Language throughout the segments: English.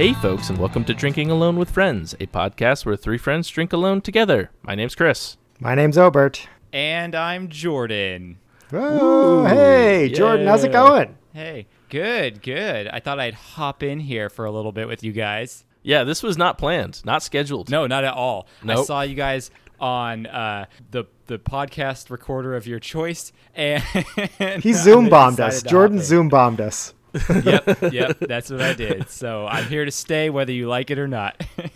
Hey, folks, and welcome to Drinking Alone with Friends, a podcast where three friends drink alone together. My name's Chris. My name's Obert. And I'm Jordan. Oh, hey, Jordan, how's it going? Hey, good, good. I thought I'd hop in here for a little bit with you guys. Yeah, this was not planned, not scheduled. No, not at all. I saw you guys on uh, the the podcast recorder of your choice, and He Zoom bombed us. Jordan. Zoom bombed us. Yep, yep, that's what I did. So I'm here to stay, whether you like it or not.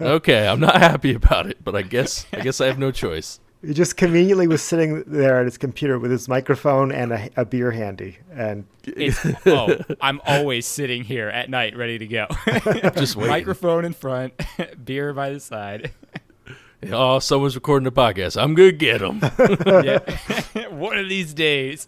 Okay, I'm not happy about it, but I guess I guess I have no choice. He just conveniently was sitting there at his computer with his microphone and a, a beer handy. And It's, oh, I'm always sitting here at night, ready to go. Just waiting. Microphone in front, beer by the side. Oh, someone's recording a podcast. I'm gonna get them. Yeah. One of these days.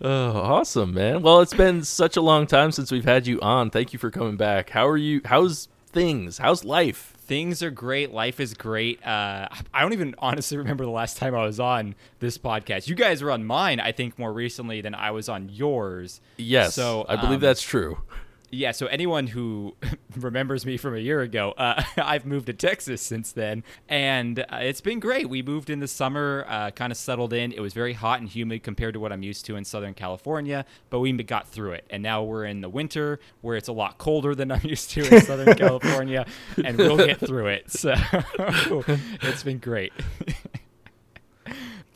Oh, awesome, man. Well, it's been such a long time since we've had you on. Thank you for coming back. How are you? How's things? How's life? Things are great. Life is great. Uh, I don't even honestly remember the last time I was on this podcast. You guys were on mine, I think, more recently than I was on yours. Yes, So, I believe um, that's true. Yeah, so anyone who remembers me from a year ago, uh, I've moved to Texas since then, and uh, it's been great. We moved in the summer, uh, kind of settled in. It was very hot and humid compared to what I'm used to in Southern California, but we got through it. And now we're in the winter where it's a lot colder than I'm used to in Southern California, and we'll get through it. So it's been great.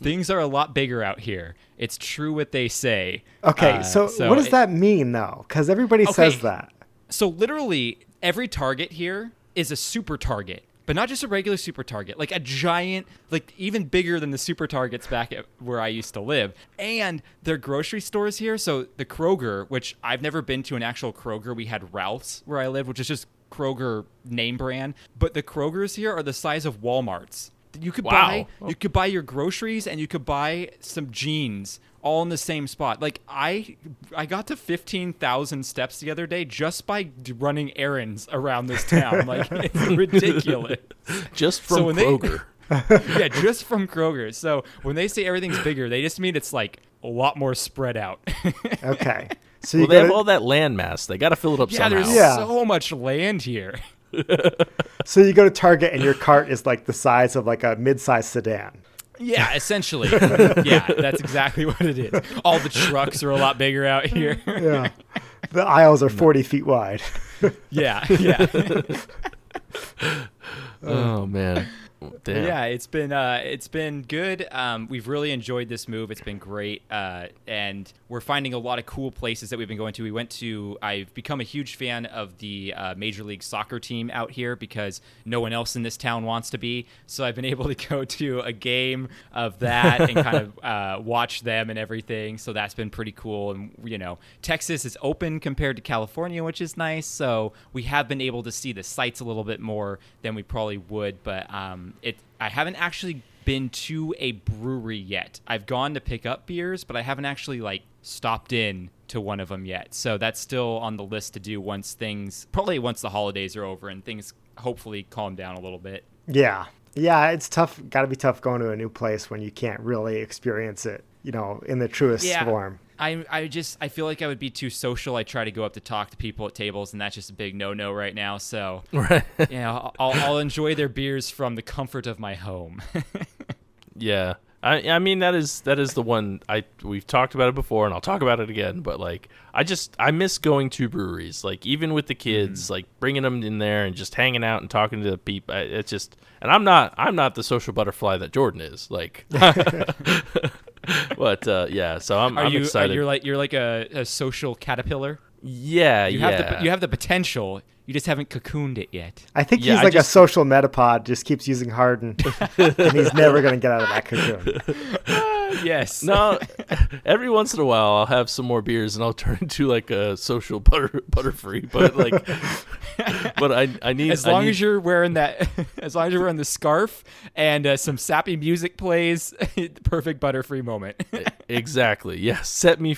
Things are a lot bigger out here. It's true what they say. okay, Uh, so, what does it- that mean, though? Because everybody says that. So literally every target here is a super target, but not just a regular super target, like a giant, like even bigger than the super targets back at where I used to live. And they're grocery stores here. So the Kroger, which I've never been to an actual Kroger, we had Ralph's where I live, which is just Kroger name brand. But the Krogers here are the size of Walmart's. You could buy Wow. you could buy your groceries and you could buy some jeans all in the same spot. Like I I got to 15,000 steps the other day just by running errands around this town. Like it's ridiculous. Just so from when they- Kroger. yeah, just from Kroger. So when they say everything's bigger, they just mean it's like a lot more spread out. Okay. So well, they have all that land mass. They got to fill it up yeah, somehow. there's Yeah. so much land here. To, so you go to Target and your cart is like the size of like a mid-sized sedan. Yeah, essentially. yeah, that's exactly what it is. All the trucks are a lot bigger out here. Yeah. the aisles are 40 feet wide. yeah, yeah. Oh man. Damn. Yeah, it's been uh, it's been good. Um, we've really enjoyed this move. It's been great, uh, and we're finding a lot of cool places that we've been going to. We went to. I've become a huge fan of the uh, Major League Soccer team out here because no one else in this town wants to be. So I've been able to go to a game of that and kind of uh, watch them and everything. So that's been pretty cool. And you know, Texas is open compared to California, which is nice. So we have been able to see the sights a little bit more than we probably would. But um, it I haven't actually been to a brewery yet. I've gone to pick up beers, but I haven't actually like stopped in to one of them yet. So that's still on the list to do once things probably once the holidays are over and things hopefully calm down a little bit. Yeah. Yeah, it's tough. Got to be tough going to a new place when you can't really experience it, you know, in the truest form. I I just I feel like I would be too social. I try to go up to talk to people at tables, and that's just a big no no right now. So Right. you know, I'll I'll enjoy their beers from the comfort of my home. Yeah. I I mean that is that is the one I we've talked about it before and I'll talk about it again but like I just I miss going to breweries like even with the kids mm-hmm. like bringing them in there and just hanging out and talking to the people it's just and I'm not I'm not the social butterfly that Jordan is like but uh, yeah so I'm, Are I'm you excited Are you like you're like a, a social caterpillar? yeah You yeah have the you have the potential. You just haven't cocooned it yet. I think Yeah, he's I like just- a social metapod, just keeps using Harden, and he's never going to get out of that cocoon. yes. no every once in a while I'll have some more beers and I'll turn into like a social butter butterfree but like but I I need As long need- as you're wearing that, as long as you're wearing the scarf and uh, some sappy music plays, perfect butterfree moment. Exactly. Yes. Set me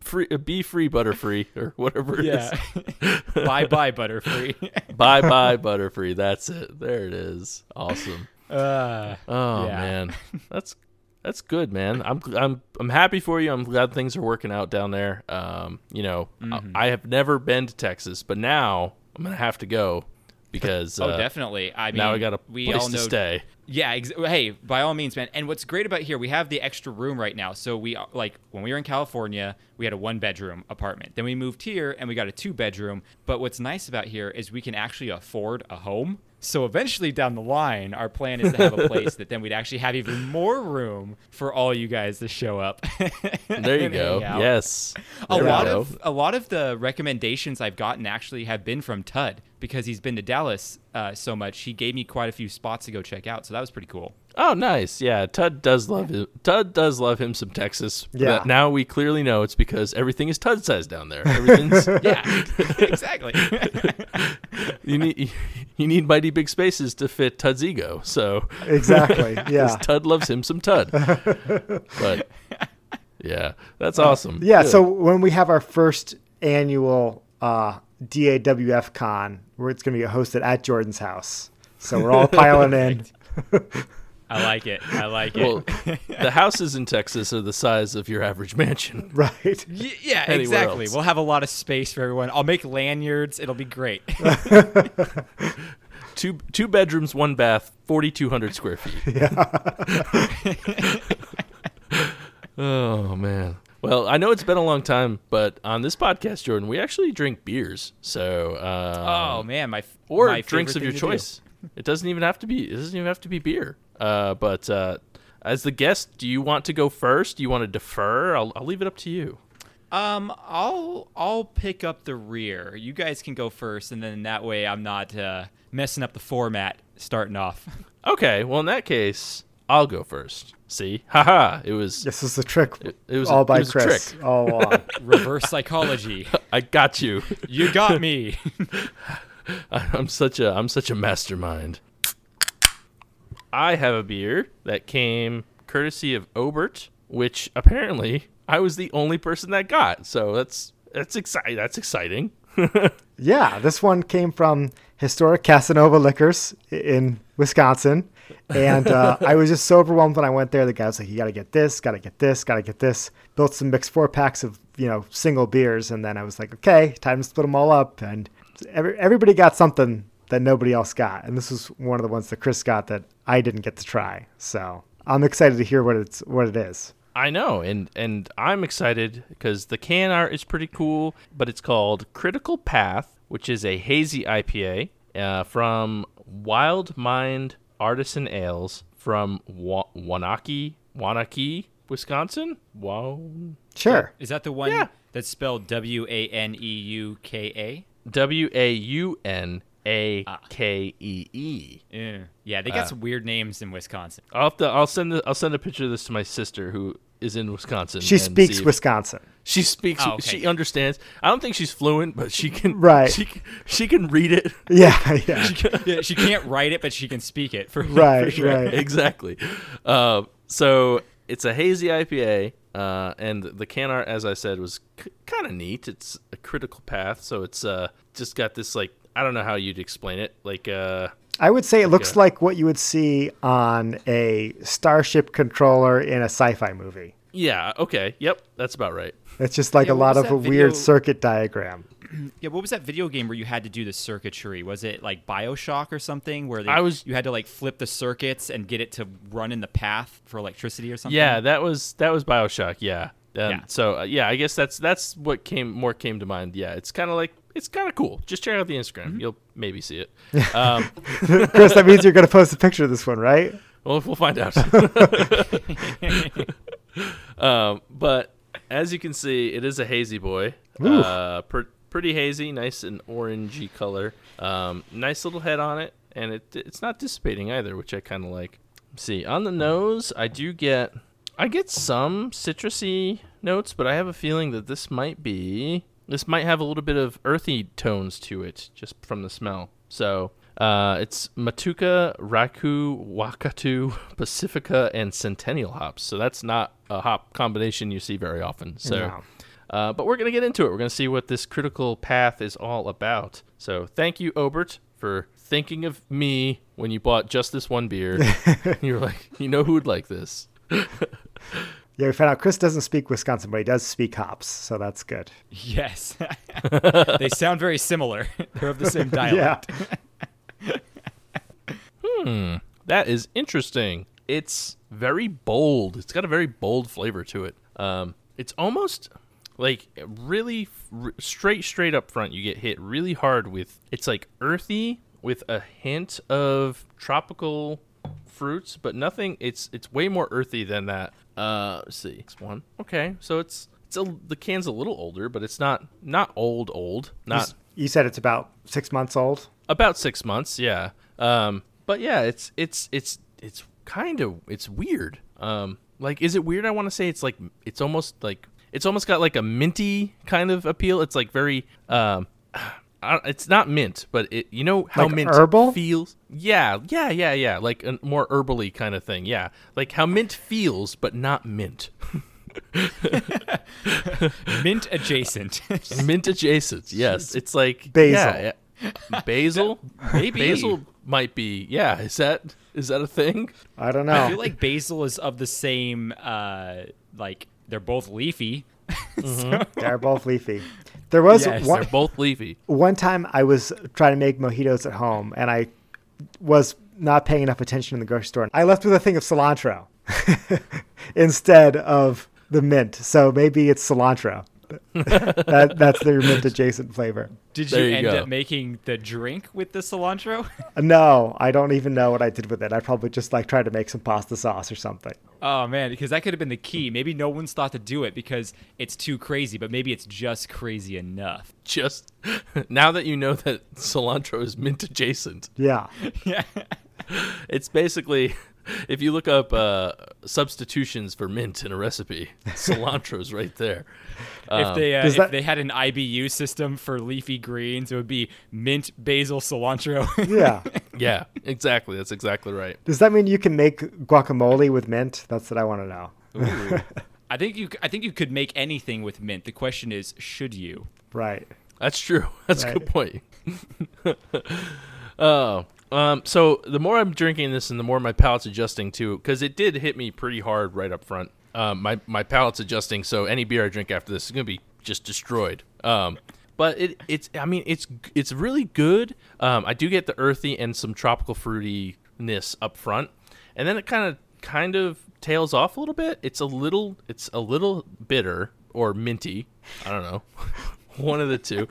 free. Be free, Butterfree, or whatever. It yeah. bye bye butterfree. Bye bye, Butterfree. That's it. There it is. Awesome. Uh, Oh Yeah. man, that's that's good, man. I'm I'm I'm happy for you. I'm glad things are working out down there. Um, you know, Mm-hmm. I, I have never been to Texas, but now I'm gonna have to go because Oh, uh, definitely. I mean, now I got a we place all to know stay. Yeah, ex- hey, by all means, man. And what's great about here, we have the extra room right now. So we like when we were in California, we had a one bedroom apartment. Then we moved here and we got a two bedroom. But what's nice about here is we can actually afford a home. So eventually down the line, our plan is to have a place that then we'd actually have even more room for all you guys to show up. There you go. out. Yes. A There we lot go. of a lot of the recommendations I've gotten actually have been from Tud because he's been to Dallas uh, so much. He gave me quite a few spots to go check out, so that was pretty cool. Oh, nice. Yeah, Tud does love him. Tud does love him some Texas. Yeah. But now we clearly know it's because everything is Tud size down there. Everything's Yeah, exactly. you need you need mighty big spaces to fit Tud's ego. So Exactly. Yeah. Tud loves him some Tud. but yeah, that's awesome. Yeah. Good. So when we have our first annual uh, DAWF con, where it's going to be hosted at Jordan's house. So we're all piling in. I like it. I like it. well, the houses in Texas are the size of your average mansion. Right. Y- yeah, anywhere exactly. else. We'll have a lot of space for everyone. I'll make lanyards. It'll be great. Two two bedrooms, one bath, forty two hundred square feet. Yeah. oh man. Well, I know it's been a long time, but on this podcast, Jordan, we actually drink beers. So, uh, oh man, my f- or my drinks of your thing to do. choice. It doesn't even have to be. It doesn't even have to be beer. Uh, but uh, as the guest, do you want to go first? Do you want to defer? I'll, I'll leave it up to you. Um, I'll I'll pick up the rear. You guys can go first, and then that way I'm not uh, messing up the format starting off. Okay. Well, in that case, I'll go first. See, haha, it was. This is the trick. It, it was all a, by it was a Chris. trick. All along. Reverse psychology. I got you. You got me. I'm such a I'm such a mastermind. I have a beer that came courtesy of Obert, which apparently I was the only person that got. So that's that's exciting. That's exciting. Yeah, this one came from historic Casanova Liquors in Wisconsin. And uh, I was just so overwhelmed when I went there. The guy was like, you got to get this, got to get this, got to get this. Built some mixed four packs of, you know, single beers. And then I was like, okay, time to split them all up. And every, everybody got something that nobody else got. And this was one of the ones that Chris got that I didn't get to try. So I'm excited to hear what it's what it is. I know, and and I'm excited because the can art is pretty cool. But it's called Critical Path, which is a hazy IPA uh, from Wild Mind Artisan Ales from Wa- Waunakee, Waunakee, Wisconsin. Wow. Sure. Is that the one Yeah. that's spelled W A N E U K W A U N A K E E. A? Yeah. Yeah, they got some weird names in Wisconsin. I'll have to, I'll send the, I'll send a picture of this to my sister who is in Wisconsin. She and speaks if- Wisconsin. She speaks. Oh, okay. She understands. I don't think she's fluent, but she can. Right. She can- she can read it. Yeah, yeah. yeah, she can't write it, but she can speak it. For, Right, for sure. right. exactly. Uh, so it's a hazy IPA, uh, and the can art, as I said, was c- kind of neat. It's a critical path, so it's uh, just got this like I don't know how you'd explain it, like uh, I would say it looks Okay. like what you would see on a Starship controller in a sci-fi movie. yeah, okay, yep, that's about right. It's just like Yeah, a lot of that a weird circuit diagram. Yeah, what was that video game where you had to do the circuitry? Was it like Bioshock or something where they, I was- you had to like flip the circuits and get it to run in the path for electricity or something? Yeah, that was that was Bioshock. Yeah. Um, Yeah. So uh, yeah, I guess that's that's what came more came to mind. Yeah, it's kind of like it's kind of cool. Just check out the Instagram. You'll maybe see it. Um, Chris, that means you're going to post a picture of this one, right? well, we'll find out. um, but as you can see, it is a hazy boy. Uh, per- pretty hazy, nice and orangey color. Um, nice little head on it, and it it's not dissipating either, which I kind of like. see on the nose, I do get I get some citrusy notes, but I have a feeling that this might be this might have a little bit of earthy tones to it just from the smell. So uh, it's Motueka, Rakau, Wakatu, Pacifica, and Centennial hops. So that's not a hop combination you see very often. So, No. uh, but we're gonna get into it. We're gonna see what this critical path is all about. So thank you, Obert, for thinking of me when you bought just this one beer. You're like, you know who would like this. Yeah, we found out Chris doesn't speak Wisconsin, but he does speak hops, so that's good. Yes. they sound very similar. They're of the same dialect. Hmm, that is interesting. It's very bold. It's got a very bold flavor to it. Um, it's almost like really r- straight, straight up front. You get hit really hard with. It's like earthy with a hint of tropical fruits, but nothing. It's it's way more earthy than that. Uh, let's see, It's one. Okay, so it's it's a, the can's a little older, but it's not not old old. You Not s- You said it's about six months old. about six months yeah um but yeah it's it's it's it's kind of it's weird um like is it weird i want to say it's like it's almost like it's almost got like a minty kind of appeal it's like very um I- it's not mint but it you know how Like mint herbal? feels yeah yeah yeah yeah like a more herbally kind of thing yeah like how mint feels but not mint Mint adjacent. mint adjacent yes it's like Basil. yeah, yeah. basil Maybe. basil might be yeah is that is that a thing I don't know. I feel like basil is of the same, uh, like, they're both leafy. So- They're both leafy. There was Yes, one, they're both leafy one time I was trying to make mojitos at home, and I was not paying enough attention in the grocery store. I left with a thing of cilantro instead of the mint. So maybe it's cilantro. that, that's their mint adjacent flavor. Did you you end go. up making the drink with the cilantro? No, I don't even know what I did with it. I probably just like tried to make some pasta sauce or something. Oh man, because that could have been the key. Maybe no one's thought to do it because it's too crazy, but maybe it's just crazy enough. just now that you know that cilantro is mint adjacent Yeah. Yeah. it's basically if you look up uh, substitutions for mint in a recipe cilantro's right there if they uh, if that- they had an IBU system for leafy greens, it would be mint, basil, cilantro. Yeah. yeah exactly that's exactly right Does that mean you can make guacamole with mint? That's what I want to know. I think you. I think you could make anything with mint. The question is, should you? Right. that's true that's a good point oh um, so the more I'm drinking this, and the more my palate's adjusting too, because it did hit me pretty hard right up front. Um, my my palate's adjusting, so any beer I drink after this is gonna be just destroyed. Um, but it it's I mean it's it's really good. Um, I do get the earthy and some tropical fruitiness up front, and then it kind of kind of tails off a little bit. It's a little it's a little bitter or minty. I don't know. One of the two.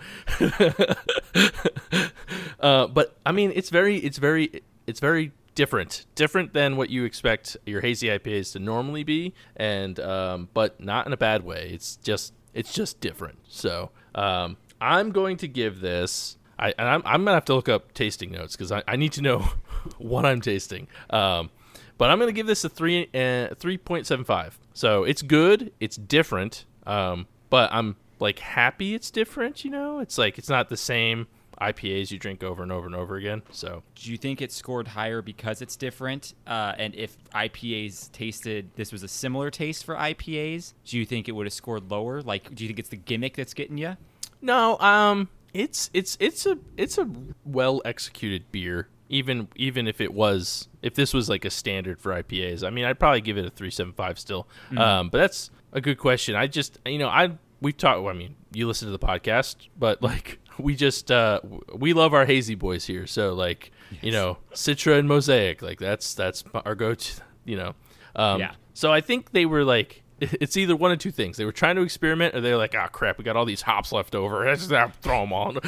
uh, but I mean, it's very, it's very, it's very different, different than what you expect your hazy IPAs to normally be, and um, but not in a bad way. It's just, it's just different. So um, I'm going to give this. I, and I'm, I'm gonna have to look up tasting notes because I, I need to know what I'm tasting. Um, but I'm gonna give this a three uh, three point seven five. So it's good. It's different. Um, but I'm like happy it's different. You know, it's like it's not the same IPAs you drink over and over and over again. So Do you think it scored higher because it's different? Uh, and if IPAs tasted, this was a similar taste for IPAs, do you think it would have scored lower? Like, do you think it's the gimmick that's getting you? no, um, it's it's it's a it's a well executed beer. Even even if it was if this was like a standard for IPAs, I mean, I'd probably give it a three seven five still. Um, but that's a good question. I just you know I we've talked. I mean, you listen to the podcast, but like we just uh we love our hazy boys here. So like you know Citra and Mosaic, like that's that's our go to. You know, um, Yeah. So I think they were like. It's either one of two things. They were trying to experiment, or they're like, "Ah, crap, we got all these hops left over. Let's uh, throw them on."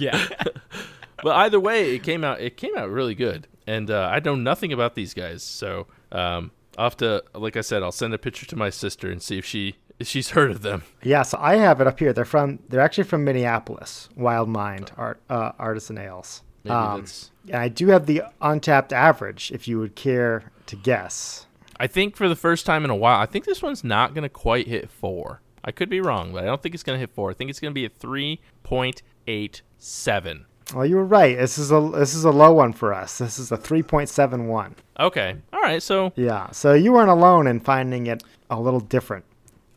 Yeah. but either way, it came out. It came out really good, and uh, I know nothing about these guys, so um, I'll have to, like I said, I'll send a picture to my sister and see if she she's heard of them. Yeah, so I have it up here. They're from. They're actually from Minneapolis. Wild Mind Art uh, Artisan Ales. Maybe Um, and I do have the Untappd average. If you would care to guess. I think for the first time in a while, I think this one's not going to quite hit four. I could be wrong, but I don't think it's going to hit four. I think it's going to be a three point eight seven. Well, you were right. This is a this is a low one for us. This is a three point seven one. Okay, all right. So Yeah. So you weren't alone in finding it a little different.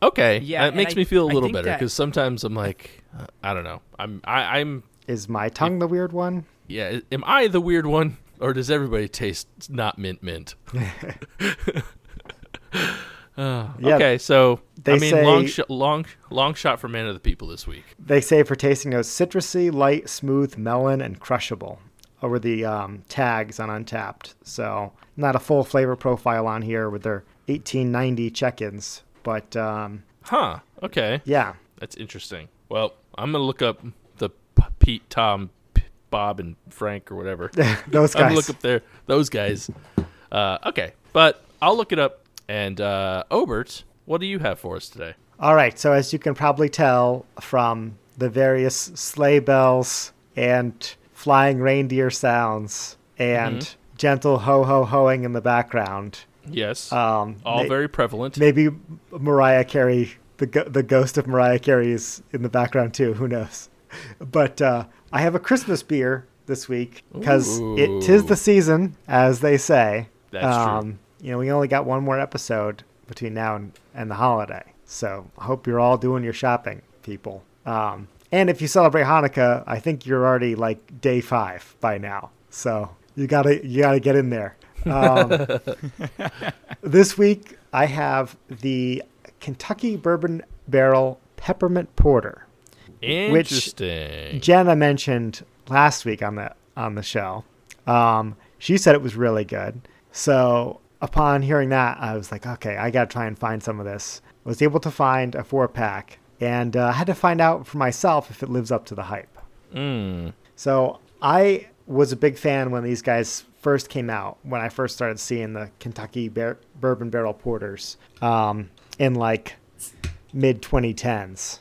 Okay, Yeah, that and makes I- me feel a little better because sometimes I'm like, uh, I don't know. I'm I, I'm Is my tongue the weird one? yeah. Am I the weird one, or does everybody taste not mint mint? Uh, Yeah, okay, so they I mean, long, sh- long, long shot for man of the people this week. They say for tasting notes, citrusy, light, smooth, melon, and crushable over the um, tags on Untappd. So not a full flavor profile on here with their 1890 check-ins, but um, Huh? Okay, yeah, that's interesting. Well, I'm gonna look up the P- Pete, Tom, P- Bob, and Frank or whatever. those guys. I'm gonna look up there those guys. Uh, okay, but I'll look it up. And uh, Obert, what do you have for us today? All right, so as you can probably tell from the various sleigh bells and flying reindeer sounds and Mm-hmm. gentle ho ho hoing in the background, Yes, um, all may- very prevalent. maybe Mariah Carey, the go- the ghost of Mariah Carey is in the background too. Who knows? But uh, I have a Christmas beer this week because it tis the season, as they say. That's true. um, You know, we only got one more episode between now and, and the holiday, so I hope you're all doing your shopping, people. Um, and if you celebrate Hanukkah, I think you're already like day five by now, so you gotta you gotta get in there. Um, this week I have the Kentucky Bourbon Barrel Peppermint Porter. Interesting. Jenna mentioned last week on the on the show. Um, she said it was really good. So upon hearing that, I was like, okay, I gotta try and find some of this. Was able to find a four pack, and uh, had to find out for myself if it lives up to the hype. Mm. So I was a big fan when these guys first came out. When I first started seeing the Kentucky Bar- Bourbon Barrel Porters um, in like mid 2010s.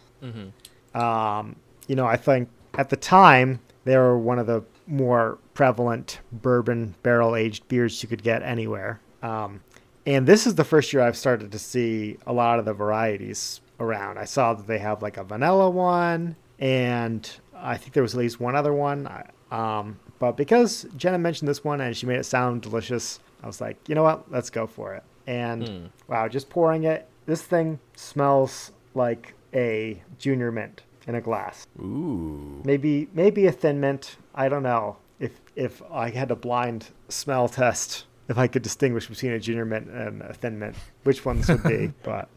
Um, you know, I think at the time they were one of the more prevalent bourbon barrel aged beers you could get anywhere. Um, and this is the first year I've started to see a lot of the varieties around. I saw that they have like a vanilla one, and I think there was at least one other one. I- Um, but because Jenna mentioned this one and she made it sound delicious, I was like, you know what? Let's go for it. And Hmm. wow, just pouring it, this thing smells like a junior mint in a glass. Ooh. Maybe maybe a thin mint. I don't know if if I had a blind smell test if I could distinguish between a junior mint and a thin mint, which ones would be. but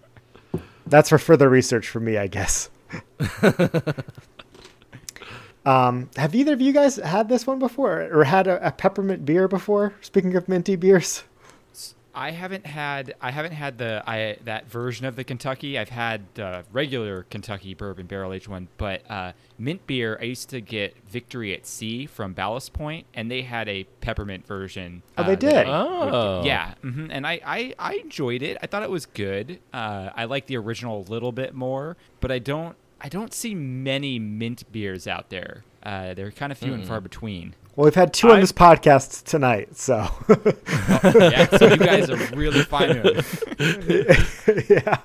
that's for further research for me, I guess. um, have either of you guys had this one before, or had a, a peppermint beer before? Speaking of minty beers, I haven't had I haven't had the I that version of the Kentucky. I've had uh, regular Kentucky bourbon barrel aged one, but uh, mint beer. I used to get Victory at Sea from Ballast Point, and they had a peppermint version. Oh, they uh, that did? I would get- Oh. yeah, hmm and I, I I enjoyed it. I thought it was good. Uh, I like the original a little bit more, but I don't I don't see many mint beers out there. Uh, they're kind of few and far between. well, we've had two on this podcast tonight, so yeah, so you guys are really fine. yeah.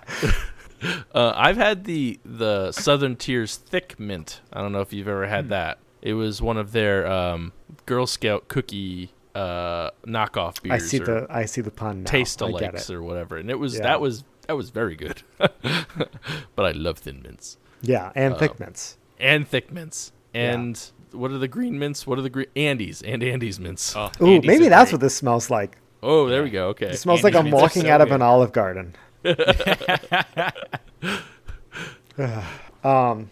Uh, I've had the the Southern Tier's Thick Mint. I don't know if you've ever had that. It was one of their um, Girl Scout cookie uh, knockoff beers. I see or the I see the pun now. taste I alikes or whatever, and it was Yeah. that was that was very good. but I love thin mints Yeah, and Uh, thick mints. and thick mints and what are the green mints? What are the green Andes and Andes mints? Oh, Oh, Ooh, Andes maybe that's great. what this smells like. Oh, there we go. Okay. It smells like I'm walking so out of an olive garden. um,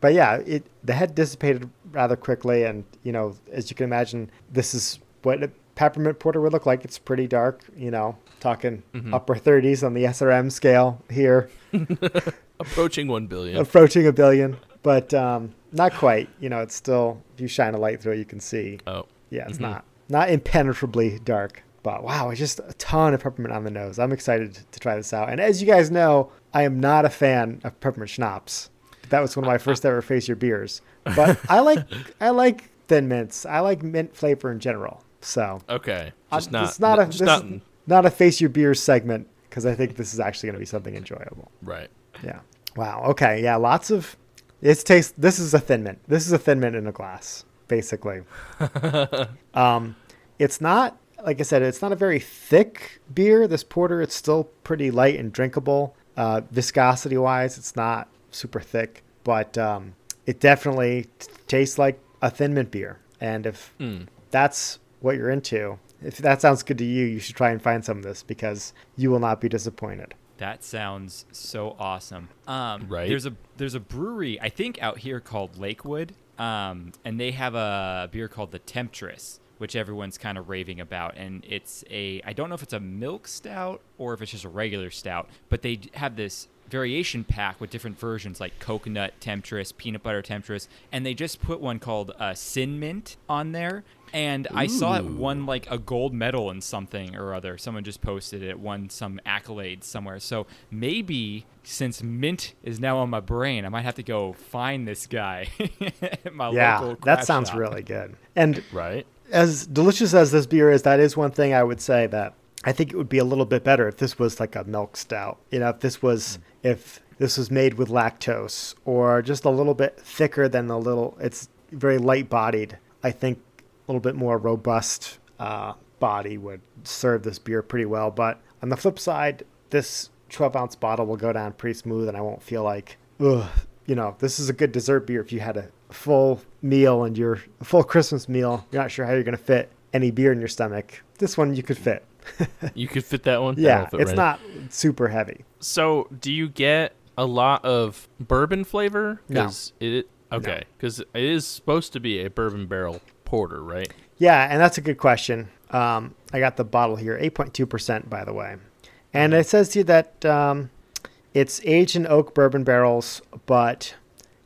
but yeah, it the head dissipated rather quickly, and you know, as you can imagine, this is what a peppermint porter would look like. It's pretty dark, you know, talking Mm-hmm. upper 30s on the SRM scale here, Approaching one billion. approaching a billion, but um, not quite. You know, it's still if you shine a light through it, you can see. oh, Yeah, it's Mhm. not not impenetrably dark. But wow, it's just a ton of peppermint on the nose. I'm excited to try this out. And as you guys know, I am not a fan of peppermint schnapps. That was one of my first ever face your beers. But I like I like thin mints. I like mint flavor in general. So okay. uh, Just not. it's not a just this not is not a face your beer segment because I think this is actually going to be something enjoyable. right. Yeah. Wow. Okay. Yeah. Lots of. It's taste. This is a thin mint. This is a thin mint in a glass, basically. um, it's not like I said. It's not a very thick beer. This porter. It's still pretty light and drinkable. Uh, viscosity wise, it's not super thick, but um, it definitely t- tastes like a thin mint beer. And if Mm. that's what you're into, if that sounds good to you, you should try and find some of this because you will not be disappointed. That sounds so awesome. Um, Right. There's a there's a brewery I think out here called Lakewood, um, and they have a beer called the Temptress, which everyone's kind of raving about. And it's a I don't know if it's a milk stout or if it's just a regular stout, but they have this variation pack with different versions like coconut temptress, peanut butter temptress, and they just put one called uh, Sin Mint on there. And I saw it won like a gold medal in something or other. Someone just posted it, won some accolades somewhere. So maybe since mint is now on my brain, I might have to go find this guy at my yeah, local that sounds shop. really good. And Right. as delicious as this beer is, that is one thing I would say that I think it would be a little bit better if this was like a milk stout. You know, if this was hmm. if this was made with lactose or just a little bit thicker than the little. It's very light bodied. I think a little bit more robust uh, body would serve this beer pretty well. But on the flip side, this 12 ounce bottle will go down pretty smooth, and I won't feel like, ugh, you know, this is a good dessert beer if you had a full meal and your full Christmas meal. You're not sure how you're going to fit any beer in your stomach. This one you could fit. You could fit that one. Yeah, it's right. not super heavy. So, do you get a lot of bourbon flavor? No. it okay, because it is supposed to be a bourbon barrel porter, right? Yeah, and that's a good question. Um, I got the bottle here, 8.2%, by the way. And it says to you that um, it's aged in oak bourbon barrels, but,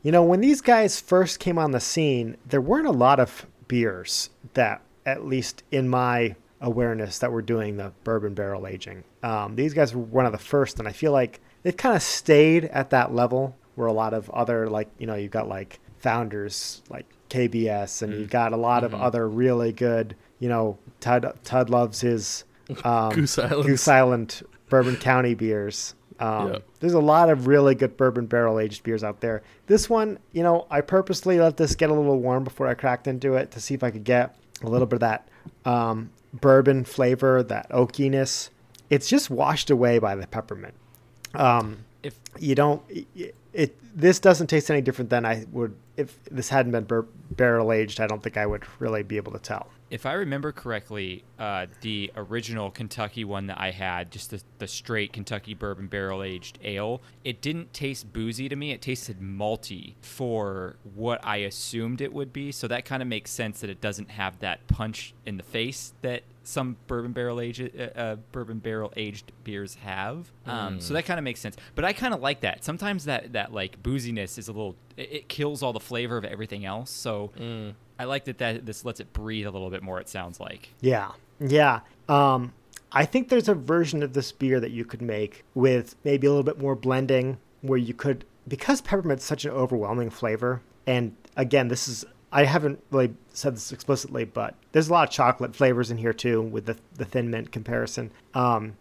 you know, when these guys first came on the scene, there weren't a lot of beers that, at least in my awareness, that were doing the bourbon barrel aging. Um, these guys were one of the first, and I feel like they've kind of stayed at that level where a lot of other, like, you know, you've got like founders like KBS, and you've got a lot of other really good, you know, Tud, Tud loves his um, Goose Island. Goose Island Bourbon County beers. Um, Yeah. There's a lot of really good bourbon barrel aged beers out there. This one, you know, I purposely let this get a little warm before I cracked into it to see if I could get a little bit of that um, bourbon flavor, that oakiness. It's just washed away by the peppermint. Um, If you don't it, it this doesn't taste any different than I would if this hadn't been bur- barrel aged. I don't think I would really be able to tell. If I remember correctly, uh, the original Kentucky one that I had, just the, the straight Kentucky bourbon barrel aged ale, it didn't taste boozy to me. It tasted malty for what I assumed it would be. So that kind of makes sense that it doesn't have that punch in the face that some bourbon barrel aged uh, uh, bourbon barrel aged beers have. Um, So that kind of makes sense. But I kind of like that. Sometimes that that like booziness is a little. It, it kills all the flavor of everything else. So. I like that, that this lets it breathe a little bit more. It sounds like. Yeah, yeah. Um, I think there's a version of this beer that you could make with maybe a little bit more blending, where you could because peppermint's such an overwhelming flavor. And again, this is I haven't really said this explicitly, but there's a lot of chocolate flavors in here too with the the thin mint comparison. Um,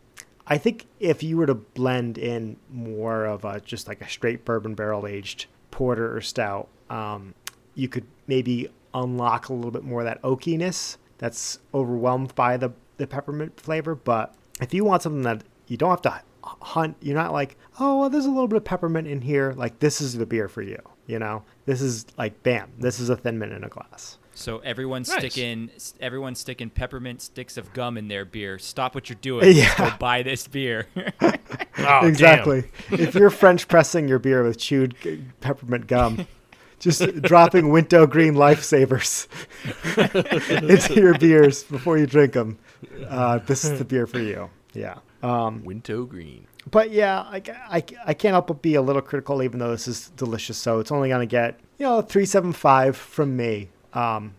I think if you were to blend in more of a just like a straight bourbon barrel aged porter or stout, um, you could maybe unlock a little bit more of that oakiness that's overwhelmed by the, the peppermint flavor. But if you want something that you don't have to hunt, you're not like, oh, well, there's a little bit of peppermint in here. Like, this is the beer for you. You know, this is like, bam, this is a thin mint in a glass. So everyone's Nice. sticking everyone's sticking peppermint sticks of gum in their beer. Stop what you're doing. Yeah. Go buy this beer. Oh, exactly. if you're French pressing your beer with chewed peppermint gum, just dropping Wint-O-Green Lifesavers into your beers before you drink them, uh, this is the beer for you. Yeah. Um, Wint-O-Green. But yeah, I, I, I can't help but be a little critical, even though this is delicious. So it's only going to get, you know, 375 from me. Um,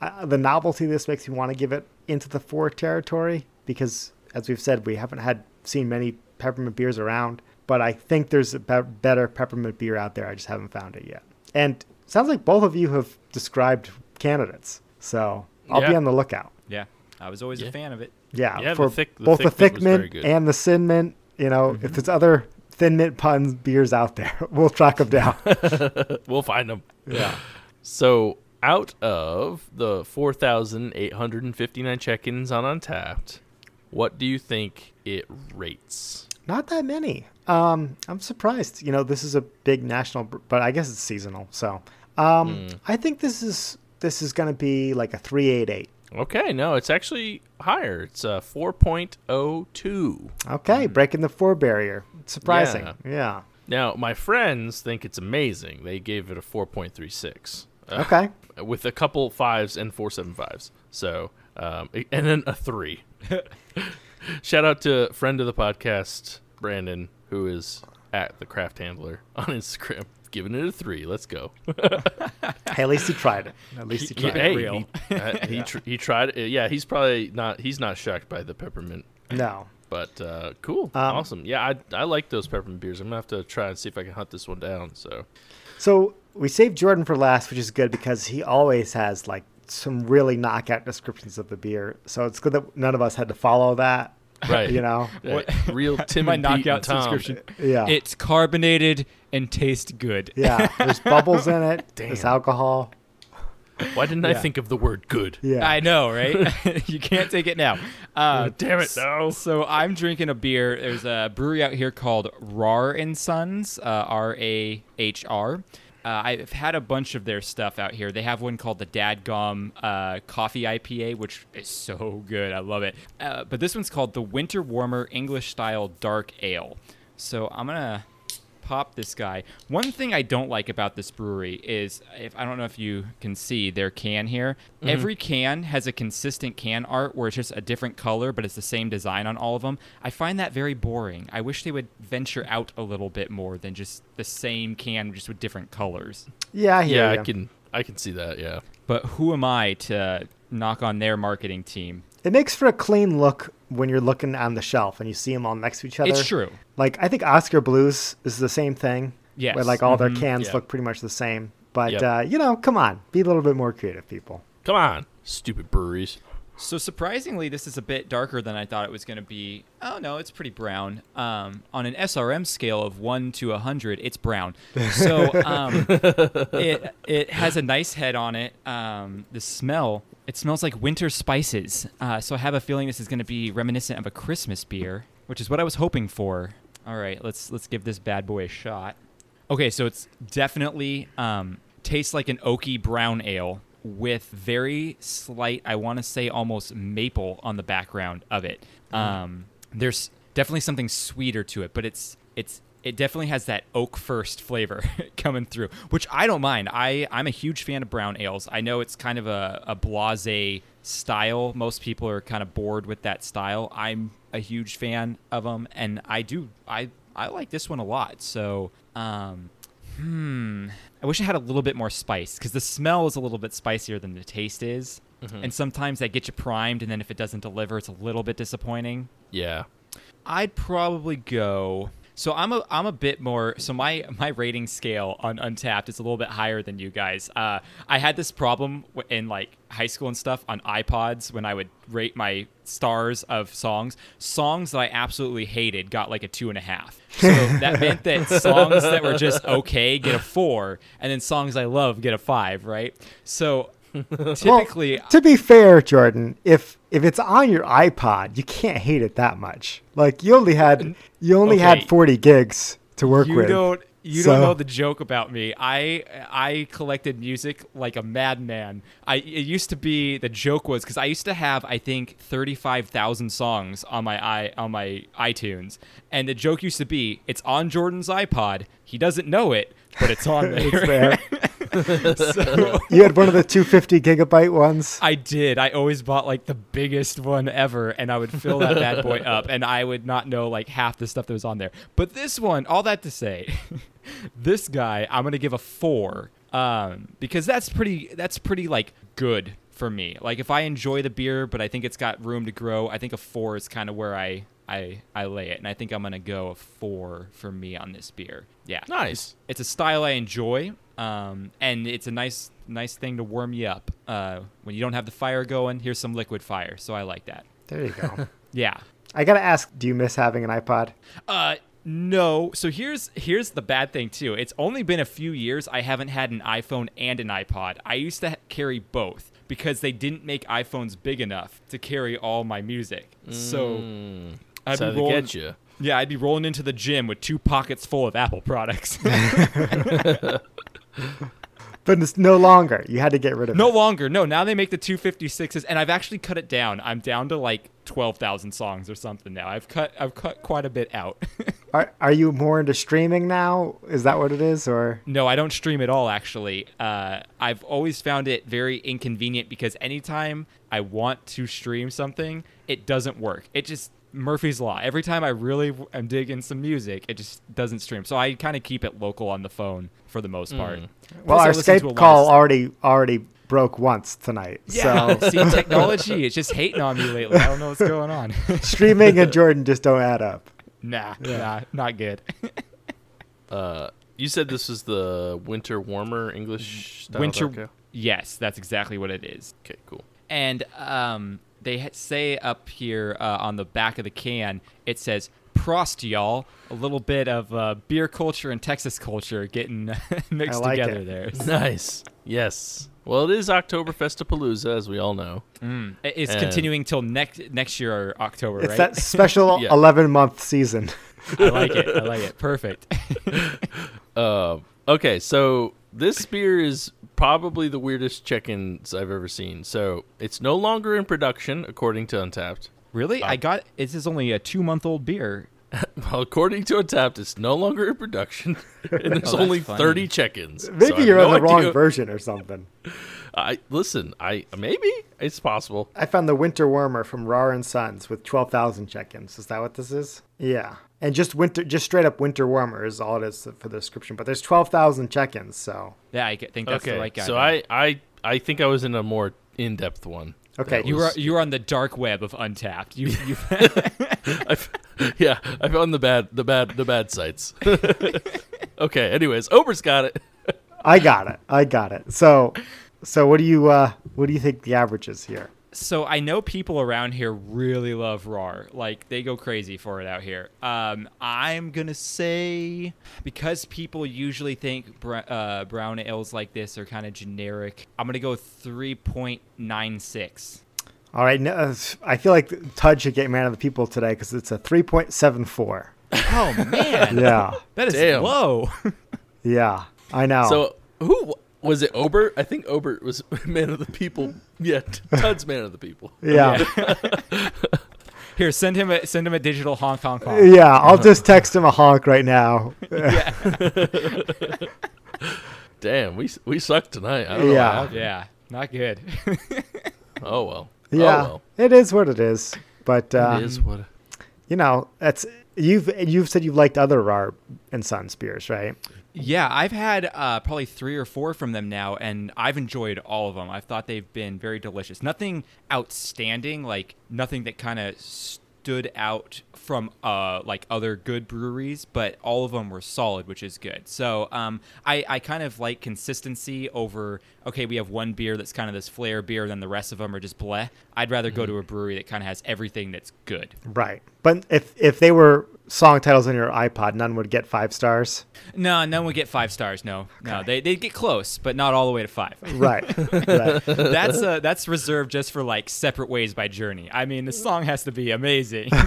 I, the novelty of this makes me want to give it into the four territory because, as we've said, we haven't had seen many peppermint beers around. But I think there's a be- better peppermint beer out there. I just haven't found it yet. And sounds like both of you have described candidates. So I'll be on the lookout. yeah, I was always Yeah. a fan of it. Yeah, Yeah, the for thick- the both thick the thick mint mint and the sin mint. You know, if there's other thin mint puns beers out there, we'll track them down. We'll find them. yeah. So, out of the 4,859 check-ins on Untappd, what do you think it rates? Not that many. Um, I'm surprised. You know, this is a big national, but I guess it's seasonal. So, um, I think this is this is going to be like a 388. Okay, no, it's actually higher. It's uh, 4.02. Okay, breaking the four barrier. Surprising. Yeah. Yeah. Now, my friends think it's amazing. They gave it a 4.36. Uh, Okay. With a couple fives and four seven fives. So, um, and then a three. Shout out to friend of the podcast, Brandon, who is at the craft handler on Instagram, giving it a three. Let's go. Hey, at least he tried it. At least he Keep tried it it. hey, real. he, uh, he, tr- he tried. it. Yeah, he's probably not. He's not shocked by the peppermint. No. But uh, cool, Um, awesome. Yeah, I I like those peppermint beers. I'm gonna have to try and see if I can hunt this one down. So So we saved Jordan for last, which is good because he always has like some really knockout descriptions of the beer. So it's good that none of us had to follow that. right, You know? Right. real Tim My and Pete and knockout Tom. subscription. Yeah. It's carbonated and tastes good. yeah. There's bubbles in it. There's alcohol. Why didn't I think of the word good? Yeah. I know, right? you can't take it now. Uh, Damn it, no. So I'm drinking a beer. There's a brewery out here called Rahr and Sons, uh, R A H R. Uh, I've had a bunch of their stuff out here. They have one called the Dadgum uh, Coffee IPA, which is so good. I love it. Uh, but this one's called the Winter Warmer English Style Dark Ale. So I'm gonna pop this guy. One thing I don't like about this brewery is if I don't know if you can see their can here. Mm-hmm. Every can has a consistent can art where it's just a different color, but it's the same design on all of them. I find that very boring. I wish they would venture out a little bit more than just the same can just with different colors. Yeah, I Yeah, ya. I can I can see that. Yeah. But who am I to knock on their marketing team? It makes for a clean look when you're looking on the shelf and you see them all next to each other. It's true. Like I think Oskar Blues is the same thing. Yes. Where like all their Mhm. cans Yeah. look pretty much the same. But Yep. uh, you know, come on, be a little bit more creative, people. Come on, stupid breweries. So surprisingly, this is a bit darker than I thought it was going to be. Oh no, it's pretty brown. Um, on an SRM scale of one to hundred, it's brown. So um, it it has a nice head on it. Um, the smell, it smells like winter spices. Uh, so I have a feeling this is going to be reminiscent of a Christmas beer, which is what I was hoping for. All right, let's let's give this bad boy a shot. Okay, so it's definitely um, tastes like an oaky brown ale with very slight, I want to say almost maple on the background of it. Um, there's definitely something sweeter to it, but it's it's it definitely has that oak first flavor coming through, which I don't mind. I I'm a huge fan of brown ales. I know it's kind of a, a blase style. Most people are kind of bored with that style. I'm a huge fan of them, and I do I I like this one a lot. So um, Hmm. I wish it had a little bit more spice because the smell is a little bit spicier than the taste is. And sometimes that gets you primed, and then if it doesn't deliver, it's a little bit disappointing. Yeah. I'd probably go. So I'm a I'm a bit more. So my my rating scale on Untappd is a little bit higher than you guys. Uh, I had this problem in like high school and stuff on iPods when I would rate my stars of songs. Songs that I absolutely hated got like a two and a half. So that meant that songs that were just okay get a four, and then songs I love get a five. Right. So typically, to be fair, Jordan, if if it's on your iPod, you can't hate it that much. Like you only had you only Okay. had 40 gigs to work you with. don't you So- don't know the joke about me. I I collected music like a madman. I it used to be the joke was because I used to have I think thirty five thousand songs on my i on my iTunes, and the joke used to be it's on Jordan's iPod. He doesn't know it, but it's on there. It's there. so you had one of the 250 gigabyte ones. I did. I always bought like the biggest one ever, and I would fill that bad boy up, and I would not know like half the stuff that was on there. But this one, all that to say, this guy, I'm gonna give a four, um, because that's pretty. That's pretty like good for me. Like if I enjoy the beer, but I think it's got room to grow, I think a four is kind of where I. I, I lay it, and I think I'm gonna go a four for me on this beer. Yeah, Nice. it's a style I enjoy, um, and it's a nice nice thing to warm you up. Uh, when you don't have the fire going, here's some liquid fire, so I like that. There you go. Yeah. I gotta ask, do you miss having an iPod? Uh, no. So here's here's the bad thing too. It's only been a few years I haven't had an iPhone and an iPod. I used to ha- carry both because they didn't make iPhones big enough to carry all my music. So Mm. I'd So be rolling. get you. Yeah, I'd be rolling into the gym with two pockets full of Apple products. But it's no longer. You had to get rid of No it. longer. No, now they make the 256s and I've actually cut it down. I'm down to like 12,000 songs or something now. I've cut I've cut quite a bit out. Are, are you more into streaming now? Is that what it is, or no, I don't stream at all actually. Uh, I've always found it very inconvenient because anytime I want to stream something, it doesn't work. It just Murphy's Law. Every time I really am digging some music, it just doesn't stream. So I kind of keep it local on the phone for the most part. well, our listen to Skype call already already broke once tonight. Yeah, So see, technology is just hating on me lately. I don't know what's going on. streaming and Jordan just don't add up. nah, nah, not good. Uh, you said this was the winter warmer English style Winter. dark? Yes, that's exactly what it is. Okay, cool. And um, they say up here uh, on the back of the can, it says "Prost, y'all." A little bit of uh, beer culture and Texas culture getting mixed like together it. there. Nice. Yes. Well, it is Oktoberfestapalooza, as we all know. Mm. It's And- continuing till next next year, October, It's right? that special Yeah. 11 month season. I like it. I like it. Perfect. Uh, okay, so this beer is probably the weirdest check-ins I've ever seen. So it's no longer in production, according to Untappd. really? I um, got. This is only a two month old beer. Well, according to Untappd, it's no longer in production, oh, and there's that's only funny. 30 check-ins. So Maybe you're no on the wrong idea- version or something. I listen. I maybe it's possible. I found the Winter Warmer from Rahr and Sons with 12,000 check-ins. Is that what this is? Yeah. And just winter, just straight up Winter Warmer is all it is for the description. But there's 12,000 check-ins, so Yeah, I think that's okay, the right guy. so. I, I I think I was in a more in-depth one. Okay. That You were was- you were on the dark web of Untappd. You you I've, yeah, I found the bad, the bad, the bad sites. okay. Anyways, Ober's got it. I got it. I got it. So, so what do you uh, what do you think the average is here? So I know people around here really love Rahr. Like they go crazy for it out here. Um, I'm gonna say because people usually think br- uh, brown ales like this are kind of generic. I'm gonna go three point nine six. All right. No, uh, I feel like Tud should get man of the people today because it's a 3.74. Oh man, Yeah. that is Damn. low. Yeah. I know. So who was it? Ober? I think Ober was man of the people. Yeah, Tud's man of the people. yeah. Here, send him a send him a digital honk honk honk. Yeah. I'll just text him a honk right now. Damn, we we suck tonight. I don't know. Yeah. What. Yeah, not good. Oh well. Yeah. Oh well. It is what it is. But uh, it is what. you know, that's you've you've said you've liked other Rahr and Sons beers, right? Yeah, I've had uh, probably three or four from them now, and I've enjoyed all of them. I've thought they've been very delicious. Nothing outstanding, like nothing that kind of stood out from uh, like other good breweries, but all of them were solid, which is good. So um, I, I kind of like consistency over. Okay, we have one beer that's kind of this flair beer, and then the rest of them are just bleh. I'd rather go to a brewery that kind of has everything that's good. Right. But if if they were song titles on your iPod, none would get five stars. No, none would get five stars. No, no, they they get close, but not all the way to five. Right. right. that's uh, that's reserved just for like separate ways by Journey. I mean, the song has to be amazing.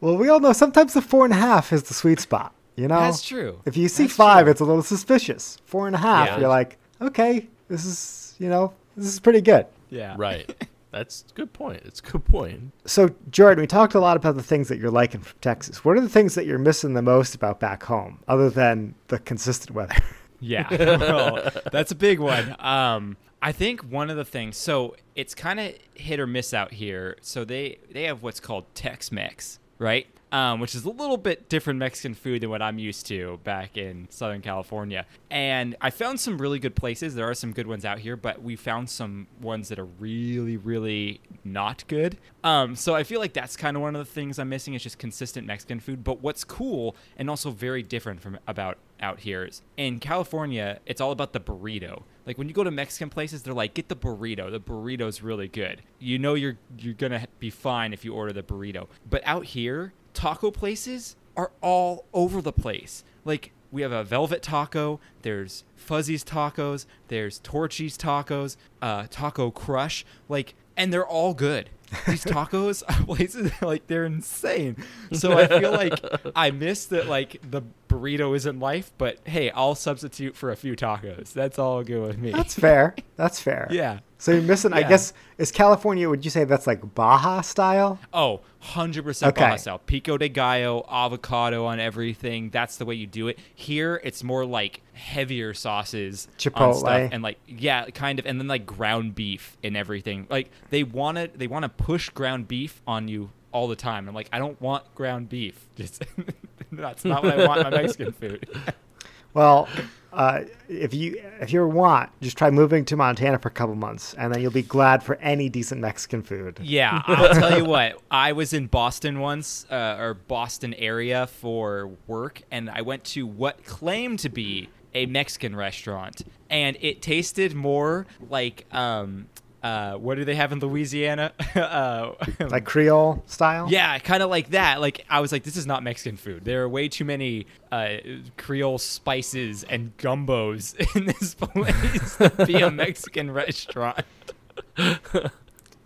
Well, we all know sometimes the four and a half is the sweet spot. You know, That's true. If you see That's five, true. it's a little suspicious. Four and a half, Yeah. you're like, okay, this is you know, this is pretty good. yeah. Right. That's a good point. It's a good point. So, Jordan, we talked a lot about the things that you're liking from Texas. What are the things that you're missing the most about back home, other than the consistent weather? Yeah. well, that's a big one. Um, I think one of the things. So it's kind of hit or miss out here. So they they have what's called Tex-Mex, right? Um, which is a little bit different Mexican food than what I'm used to back in Southern California. And I found some really good places. There are some good ones out here, but we found some ones that are really, really not good. Um, so I feel like that's kind of one of the things I'm missing is just consistent Mexican food. But what's cool and also very different from about out here is in California, it's all about the burrito. Like when you go to Mexican places, they're like, get the burrito. The burrito's really good. You know you're you're gonna be fine if you order the burrito. But out here, taco places are all over the place. Like we have a velvet taco, there's Fuzzy's tacos, there's Torchy's tacos, uh, Taco Crush, like, and they're all good. These tacos places like they're insane. So I feel like I miss that like the burrito isn't life, but hey, I'll substitute for a few tacos. That's all good with me. That's fair. That's fair. yeah. So you're missing. I guess is California? Would you say that's like Baja style? Oh, 100% Okay. Baja style. Pico de gallo, avocado on everything. That's the way you do it. Here, it's more like heavier sauces Chipotle. stuff and like yeah, kind of and then like ground beef and everything. Like they want to they want to push ground beef on you all the time. I'm like, I don't want ground beef. Just that's not what I want in my Mexican food. Well, uh, if you if you want, just try moving to Montana for a couple months, and then you'll be glad for any decent Mexican food. Yeah, I'll tell you what. I was in Boston once, uh, or Boston area for work, and I went to what claimed to be a Mexican restaurant, and it tasted more like um, uh, what do they have in Louisiana? uh, Like Creole style. yeah, kind of like that. Like I was like, this is not Mexican food. There are way too many uh, Creole spices and gumbos in this place to be a Mexican restaurant.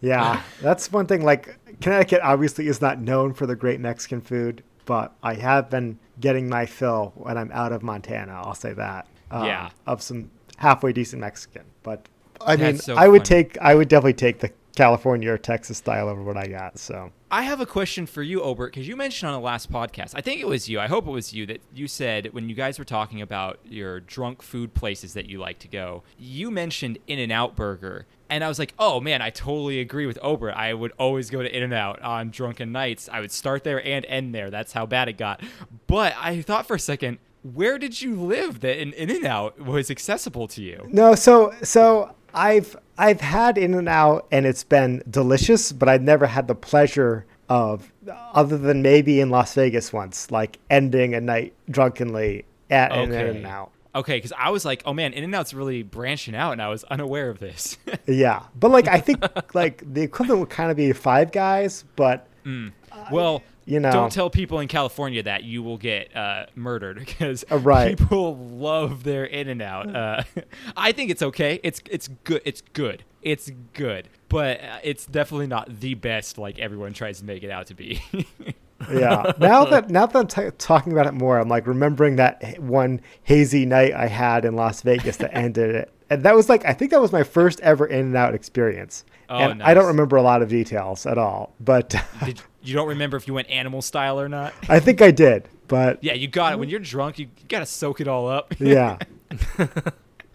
Yeah, that's one thing. Like Connecticut, obviously, is not known for the great Mexican food, but I have been getting my fill when I'm out of Montana. I'll say that. Uh, Yeah. of some halfway decent Mexican. But I mean, so I would funny. take, I would definitely take the California or Texas style over what I got. So I have a question for you, Obert, because you mentioned on the last podcast, I think it was you, I hope it was you, that you said when you guys were talking about your drunk food places that you like to go, you mentioned In N Out Burger. And I was like, oh man, I totally agree with Obert. I would always go to In N Out on drunken nights. I would start there and end there. That's how bad it got. But I thought for a second, where did you live that an In N Out was accessible to you? no, so so I've I've had In and Out and it's been delicious, but I've never had the pleasure of other than maybe in Las Vegas once, like ending a night drunkenly at Okay. In and Out. Okay, because I was like, oh man, In and Out's really branching out, and I was unaware of this. Yeah, but like I think like the equivalent would kind of be Five Guys, but mm. Well, you know. don't tell people in California that you will get uh, murdered because Uh, right. people love their In and Out. Uh, I think it's okay. It's it's good. It's good. It's good, but uh, it's definitely not the best like everyone tries to make it out to be. yeah. Now that now that I'm t- talking about it more, I'm like remembering that one hazy night I had in Las Vegas that ended it, and that was like I think that was my first ever In and Out experience, Oh, and I don't remember a lot of details at all, but Did, you don't remember if you went animal style or not? I think I did. But Yeah, you got it. When you're drunk, you, you gotta soak it all up. yeah,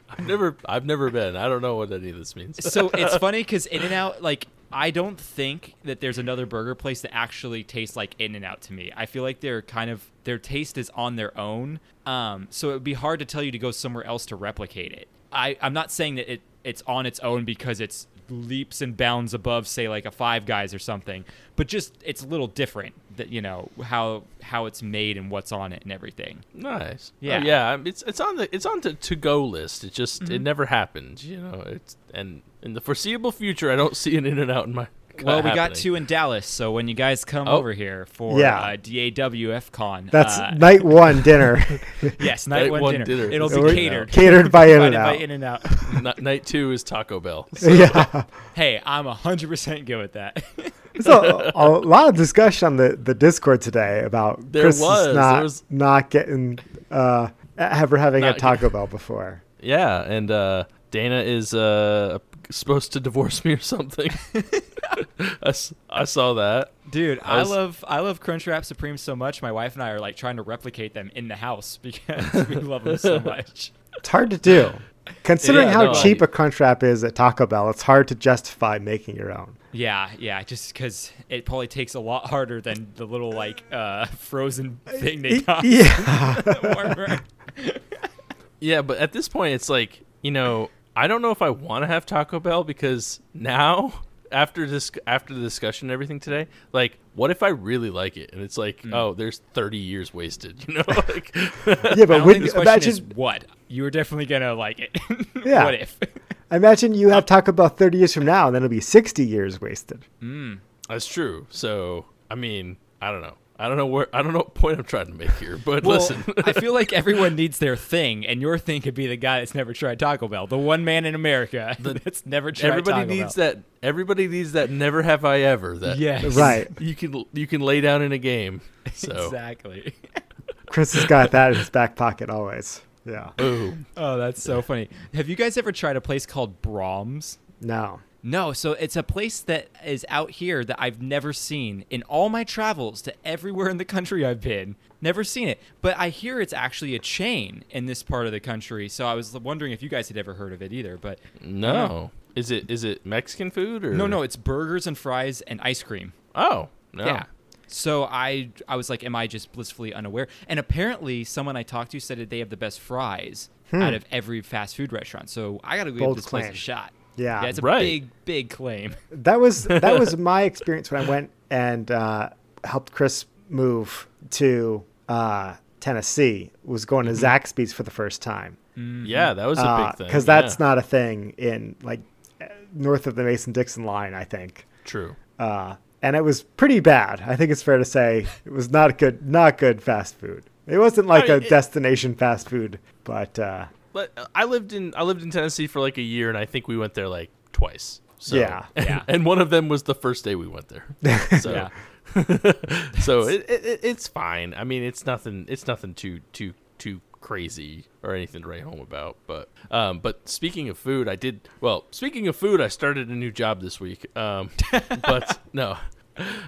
I've never I've never been. I don't know what any of this means. so it's funny because In and Out, like, I don't think that there's another burger place that actually tastes like In and Out to me. I feel like they're kind of their taste is on their own. Um, so it would be hard to tell you to go somewhere else to replicate it. I, I'm not saying that it it's on its own because it's leaps and bounds above, say, like a Five Guys or something, but just it's a little different. That you know how how it's made and what's on it and everything. Nice. Yeah. Yeah. yeah. It's it's on the it's on the to go list. It just Mm-hmm. it never happened. You know. It's and in the foreseeable future, I don't see an in and out in my. Well, we got two in Dallas, so when you guys come Oh. over here for Yeah. uh, DAWF Con, that's uh, night one dinner yes, night, Night one, one dinner. dinner. It'll It's be catered. catered by In and Out. In and Out. Night two is Taco Bell. So Yeah. hey, I'm hundred percent good with that. There's a, a lot of discussion on the, the Discord today about There Chris was. not There was- not getting uh ever having Not had Taco Bell before. yeah, and uh, Dana is uh, supposed to divorce me or something. I saw that. Dude, I I, love I love Crunchwrap Supreme so much. My wife and I are like trying to replicate them in the house because we love them so much. It's hard to do. Considering Yeah, how no, cheap I- a Crunchwrap is at Taco Bell, it's hard to justify making your own. Yeah, yeah, just because it probably takes a lot harder than the little like uh, frozen thing they got. Yeah. Warmer. Yeah, but at this point, it's like you know, I don't know if I want to have Taco Bell because now after this after the discussion and everything today, like, what if I really like it and it's like, Hmm. oh, there's 30 years wasted, you know? like, yeah, but don't would, think this imagine is what you were definitely gonna like it. Yeah. what if? I imagine you have Taco Bell 30 years from now, and then it'll be 60 years wasted. that's true. So, I mean, I don't know. I don't know where I don't know what point I'm trying to make here, but Well, listen. I feel like everyone needs their thing, and your thing could be the guy that's never tried Taco Bell, the one man in America that's never tried. everybody Taco needs Bell. that everybody needs that never have I ever that Yes. Right. you can you can lay down in a game. So Exactly. Chris has got that in his back pocket always. Yeah. Boom. Oh, that's so funny. Have you guys ever tried a place called Braum's? No. No, so it's a place that is out here that I've never seen in all my travels to everywhere in the country I've been. Never seen it, but I hear it's actually a chain in this part of the country. So I was wondering if you guys had ever heard of it either. But No. Is it is it Mexican food or no, no, it's burgers and fries and ice cream. Oh no. Yeah. So I I was like, am I just blissfully unaware? And apparently, someone I talked to said that they have the best fries hmm. out of every fast food restaurant. So I got to give Bold this place a shot. Yeah. Yeah, it's a Right. big, big claim. That was that was my experience when I went and uh, helped Chris move to uh, Tennessee. Was going to Zaxby's for the first time Yeah, that was a big thing. because that's yeah. not a thing in like uh, north of the Mason Dixon line. I think, true. uh, and it was pretty bad. I think it's fair to say it was not good, not good fast food. It wasn't like I a mean, it- destination fast food, but uh, But uh, I lived in I lived in Tennessee for like a year, and I think we went there like twice. So, Yeah. and, Yeah. and one of them was the first day we went there. So, Yeah. so it, it, it- it's fine. I mean, it's nothing. It's nothing too too too crazy or anything to write home about. But um, but speaking of food, I did well. Speaking of food, I started a new job this week. Um, but no.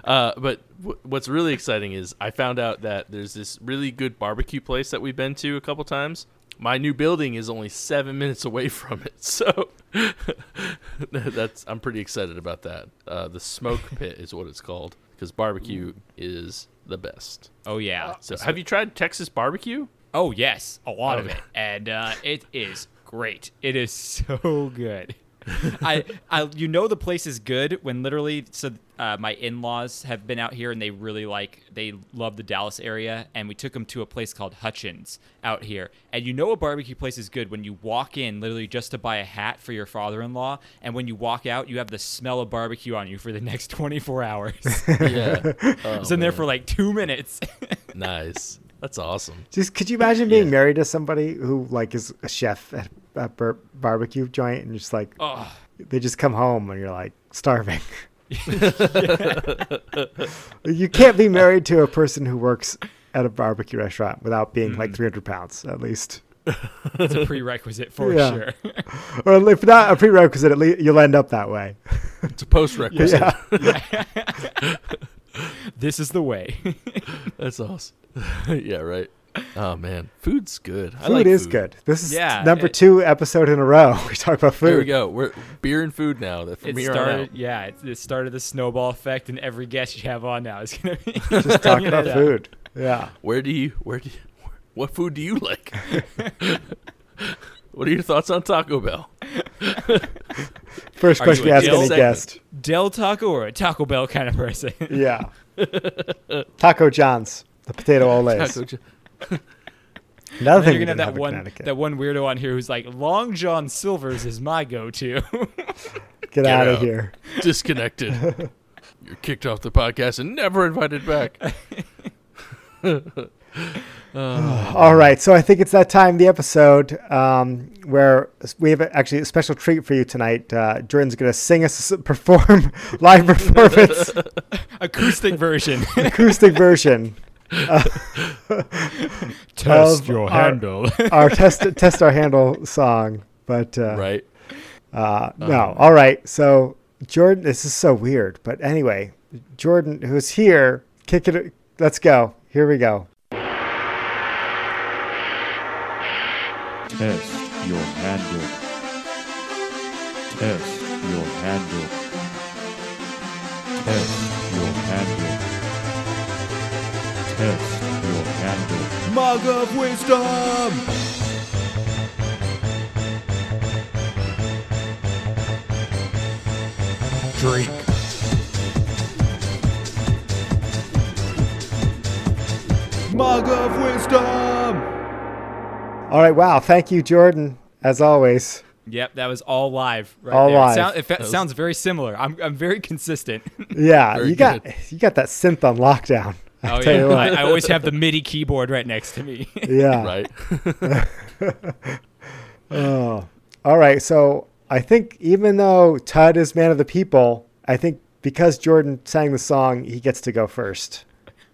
Uh, but w- what's really exciting is I found out that there's this really good barbecue place that we've been to a couple times. My new building is only seven minutes away from it, so that's I'm pretty excited about that. Uh, the smoke pit is what it's called because barbecue is the best. Oh yeah. So, have you tried Texas barbecue? Oh yes, a lot of it, and uh, it is great. It is so good. I, I, you know, the place is good when literally. So, uh, my in-laws have been out here, and they really like, they love the Dallas area, and we took them to a place called Hutchins out here. And you know, a barbecue place is good when you walk in, literally just to buy a hat for your father-in-law, and when you walk out, you have the smell of barbecue on you for the next 24 hours. Yeah, I oh, was in there for like two minutes. nice. That's awesome. just could you imagine being Yeah. married to somebody who like is a chef at a bar- barbecue joint and just like oh. they just come home and you're like starving. you can't be married to a person who works at a barbecue restaurant without being like mm. 300 pounds at least. It's a prerequisite for Yeah. sure. Or if not a prerequisite, at least you'll end up that way. It's a post requisite. Yeah. This is the way. That's awesome. yeah, right. Oh man, food's good. I Food like is food. good. This is Yeah, number it- two episode in a row. We talk about food. There we go. We're beer and food now. That from it here on started, out. yeah, it, it started the snowball effect, and every guest you have on now is gonna be Just talking about food. Yeah. Where do you? Where do? You, what food do you like? what are your thoughts on Taco Bell? First question you we ask Del any segment? guest. Del Taco or a Taco Bell kind of person. Yeah. Taco John's, the Potato Olés. Another thing you're gonna have have that in one that one weirdo on here who's like Long John Silver's is my go-to. Get, out of here. disconnected. You're kicked off the podcast and never invited back. All right, so I think it's that time of the episode um, where we have actually a special treat for you tonight. Uh, Jordan's going to sing us, perform live performance, Acoustic version. acoustic version. Test your our- handle. Our test test our handle song, but uh, right. Uh, no. All right. So Jordan, this is so weird, but anyway, Jordan, who's here, kick it. Let's go. Here we go. Test your handle. Test your handle. Test your handle. Test your handle. Mug of wisdom. Drink. Mug of wisdom. All right. Wow. Thank you, Jordan, as always. Yep, that was all live. Right All there. live. It, sound, it fa- was- sounds very similar. I'm, I'm very consistent. Yeah, Very you got you got that synth on lockdown. Oh tell you yeah, what. I, I always have the MIDI keyboard right next to me. Yeah. Right. Oh. All right. So I think even though Tud is man of the people, I think because Jordan sang the song, he gets to go first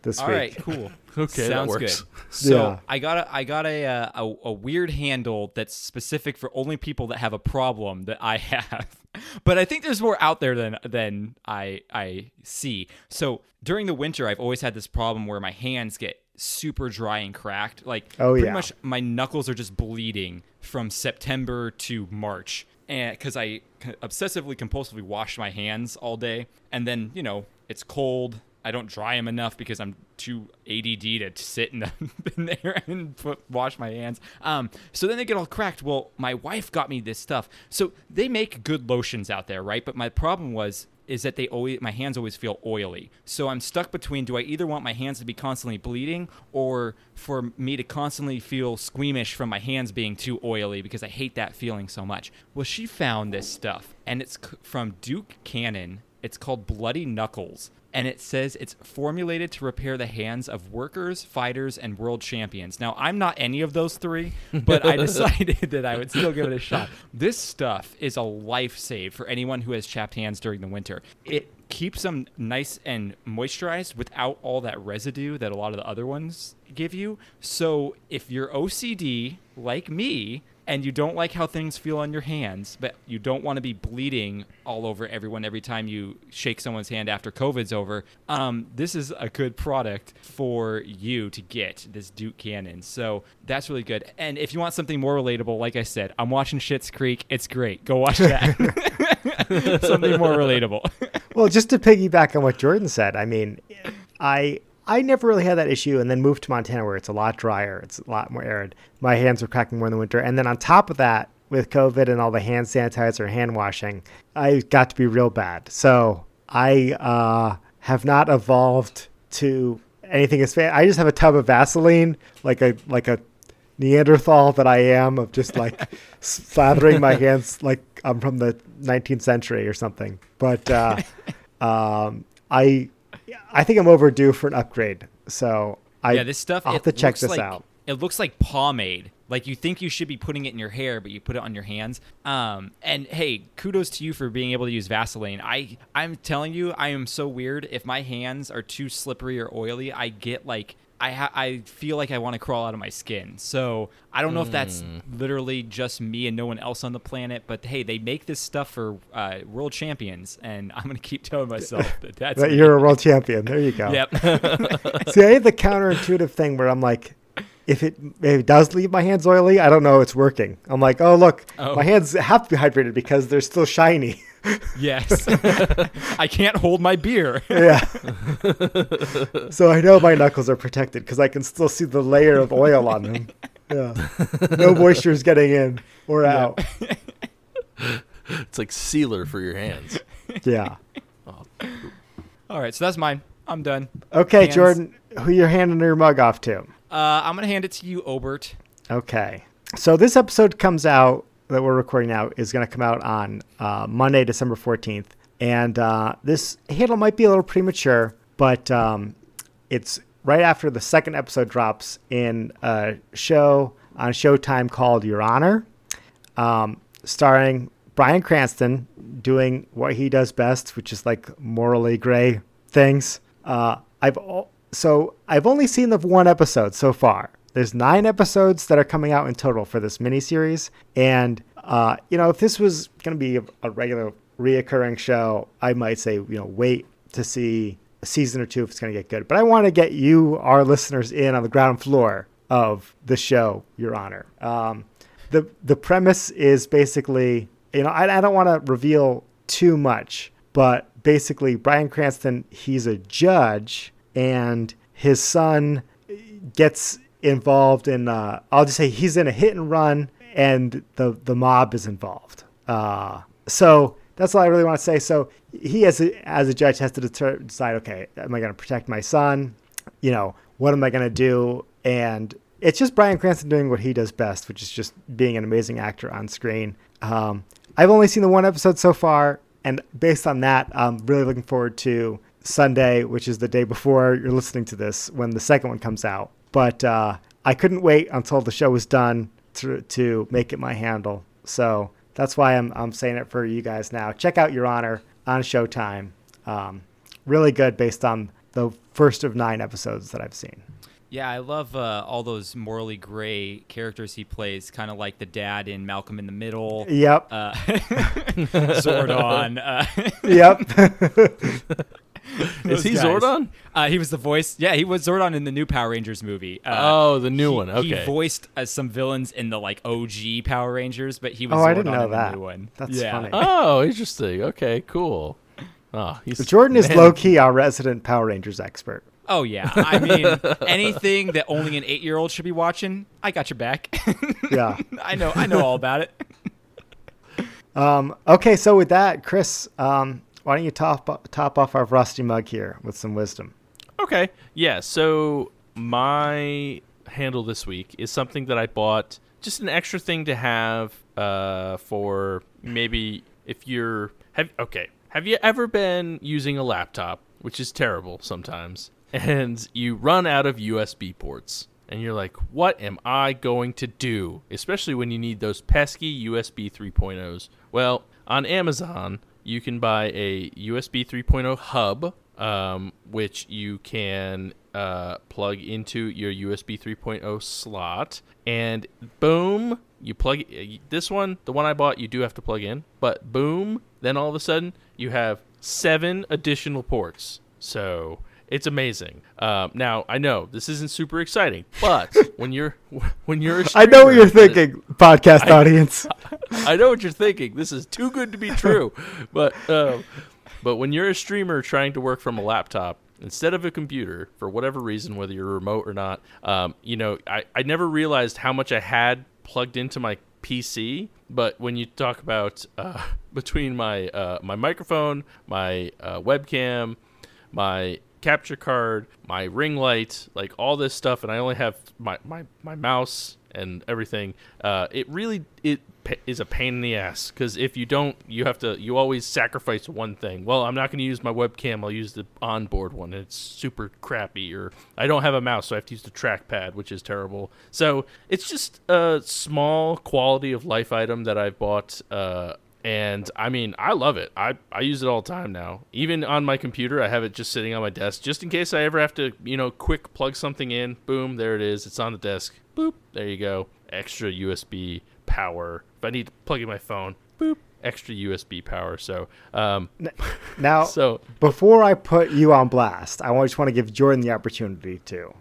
this all week. right, cool, Okay, that Sounds works. good. So Yeah. I got a I got a, uh, a a weird handle that's specific for only people that have a problem that I have. But I think there's more out there than than I I see. So during the winter, I've always had this problem where my hands get super dry and cracked. Like Oh, pretty yeah. much my knuckles are just bleeding from September to March. And because I obsessively compulsively wash my hands all day, and then you know it's cold. I don't dry them enough because I'm too ADD to sit in, the, in there and put, wash my hands. Um, so then they get all cracked. Well, my wife got me this stuff. So they make good lotions out there, right? But my problem was is that they always my hands always feel oily. So I'm stuck between do I either want my hands to be constantly bleeding or for me to constantly feel squeamish from my hands being too oily because I hate that feeling so much. Well, she found this stuff and it's from Duke Cannon. It's called Bloody Knuckles and it says it's formulated to repair the hands of workers, fighters, and world champions. Now, I'm not any of those three, but I decided that I would still give it a shot. This stuff is a life save for anyone who has chapped hands during the winter. It keeps them nice and moisturized without all that residue that a lot of the other ones give you. So, if you're OCD like me, and you don't like how things feel on your hands, but you don't want to be bleeding all over everyone every time you shake someone's hand after COVID's over, um, this is a good product for you to get, this Duke Cannon. So that's really good. And if you want something more relatable, like I said, I'm watching Schitt's Creek. It's great. Go watch that. something more relatable. Well, just to piggyback on what Jordan said, I mean, I I never really had that issue, and then moved to Montana where it's a lot drier, it's a lot more arid. My hands were cracking more in the winter, and then on top of that, with COVID and all the hand sanitizer, hand washing, I got to be real bad. So I uh, have not evolved to anything as I just have a tub of Vaseline, like a like a Neanderthal that I am, of just like slathering my hands like I'm from the 19th century or something. But uh, um, I I think I'm overdue for an upgrade. So I yeah, this stuff. I'll have to check this like, out. It looks like pomade. Like you think you should be putting it in your hair, but you put it on your hands. Um, and hey, kudos to you for being able to use Vaseline. I I'm telling you, I am so weird. If my hands are too slippery or oily, I get like. I, ha- I feel like I want to crawl out of my skin. So I don't know if that's literally just me and no one else on the planet, but hey, they make this stuff for uh, world champions, and I'm gonna keep telling myself that that's that you're a world champion. There you go. Yep. See, I have the counterintuitive thing where I'm like, if it, if it does leave my hands oily, I don't know it's working. I'm like, oh look, Oh. my hands have to be hydrated because they're still shiny. Yes. I can't hold my beer. yeah. so I know my knuckles are protected because I can still see the layer of oil on them. Yeah. No moisture is getting in or out. It's like sealer for your hands. Yeah. All right, so that's mine. I'm done. Okay, Hands. Jordan, who you're handing your mug off to? Uh, I'm gonna hand it to you, Obert. Okay. So this episode comes out that we're recording now is going to come out on uh, Monday, December 14th. And uh, this handle might be a little premature, but um, it's right after the second episode drops in a show on Showtime called Your Honor, um, starring Bryan Cranston doing what he does best, which is like morally gray things. Uh, I've so I've only seen the one episode so far. There's nine episodes that are coming out in total for this miniseries, and uh, you know if this was going to be a, regular reoccurring show, I might say you know wait to see a season or two if it's going to get good. But I want to get you, our listeners, in on the ground floor of the show, Your Honor. Um, the the premise is basically you know I, I don't want to reveal too much, but basically Bryan Cranston he's a judge and his son gets involved in uh, I'll just say he's in a hit and run and the the mob is involved. Uh, so that's all I really want to say. So he as a, as a judge has to deter, decide okay, am I going to protect my son? You know, what am I going to do? And it's just Bryan Cranston doing what he does best, which is just being an amazing actor on screen. Um, I've only seen the one episode so far, and based on that, I'm really looking forward to Sunday, which is the day before you're listening to this, when the second one comes out. But uh, I couldn't wait until the show was done to, to make it my handle. So that's why I'm, I'm saying it for you guys now. Check out Your Honor on Showtime. Um, really good based on the first of nine episodes that I've seen. Yeah, I love uh, all those morally gray characters he plays, kind of like the dad in Malcolm in the Middle. Yep. Uh, Zordon. Uh, yep. Is he guys. Zordon? Uh, he was the voice. Yeah, he was Zordon in the new Power Rangers movie. Uh, oh, the new he- one. Okay. He voiced uh, some villains in the like OG Power Rangers, but he was Oh, Zordon I didn't know in that. the new one. That's yeah. funny. oh, interesting. Okay, cool. Oh, he's Jordan is man, low key our resident Power Rangers expert. Oh yeah. I mean, anything that only an eight-year-old should be watching, I got your back. Yeah. I know. I know all about it. Um, okay, so with that, Chris, um, why don't you top top off our rusty mug here with some wisdom? Okay. Yeah. So my handle this week is something that I bought, just an extra thing to have uh, for maybe if you're have okay. Have you ever been using a laptop, which is terrible sometimes, and you run out of USB ports? And you're like, what am I going to do? Especially when you need those pesky USB 3.0s. Well, on Amazon, you can buy a USB 3.0 hub um, which you can uh, plug into your USB 3.0 slot, and boom, you plug this one. The one I bought, you do have to plug in, but boom, then all of a sudden you have seven additional ports. So it's amazing. Um, now I know this isn't super exciting, but when you're when you're a I know what you're thinking, podcast audience. I know what you're thinking. This is too good to be true. but um, but when you're a streamer trying to work from a laptop instead of a computer, for whatever reason, whether you're remote or not, um, you know, I, I never realized how much I had plugged into my PC. But when you talk about uh, between my uh, my microphone, my uh, webcam, my capture card, my ring light, like all this stuff, and I only have my, my, my mouse and everything. Uh, it really it is a pain in the ass because if you don't, you have to you always sacrifice one thing. Well, I'm not going to use my webcam. I'll use the onboard one. And it's super crappy. Or I don't have a mouse, so I have to use the trackpad, which is terrible. So it's just a small quality of life item that I've bought. Uh, and I mean, I love it. I, I use it all the time now. Even on my computer, I have it just sitting on my desk, just in case I ever have to, you know, quick plug something in. Boom, there it is. It's on the desk. Boop, there you go. Extra USB power. If I need to plug in my phone, boop, extra USB power. So, um, Now, so before I put you on blast, I just want to give Jordan the opportunity to,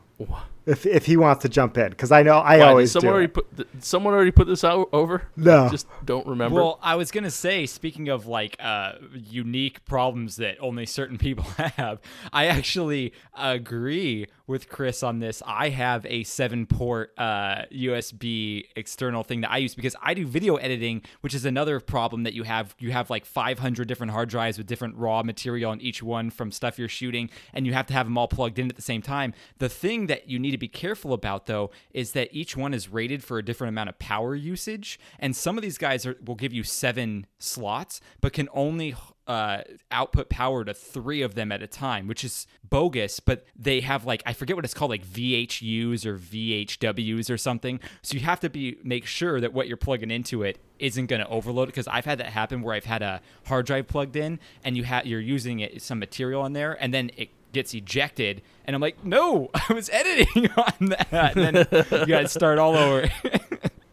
if if he wants to jump in, because I know I why, did always someone do. already it. put th- someone already put this out over? No. just don't remember. Well, I was gonna say, speaking of like uh, unique problems that only certain people have, I actually agree with Chris on this. I have a seven-port uh, USB external thing that I use because I do video editing, which is another problem that you have. You have like 500 different hard drives with different raw material on each one from stuff you're shooting, and you have to have them all plugged in at the same time. The thing that you need to be careful about, though, is that each one is rated for a different amount of power usage, and some of these guys are, will give you seven slots, but can only uh, output power to three of them at a time, which is bogus. But they have like I forget what it's called, like VHUs or VHWs or something. So you have to be make sure that what you're plugging into it isn't going to overload it because I've had that happen where I've had a hard drive plugged in and you have you're using it some material on there and then it gets ejected and I'm like, no, I was editing on that. And then you got to start all over.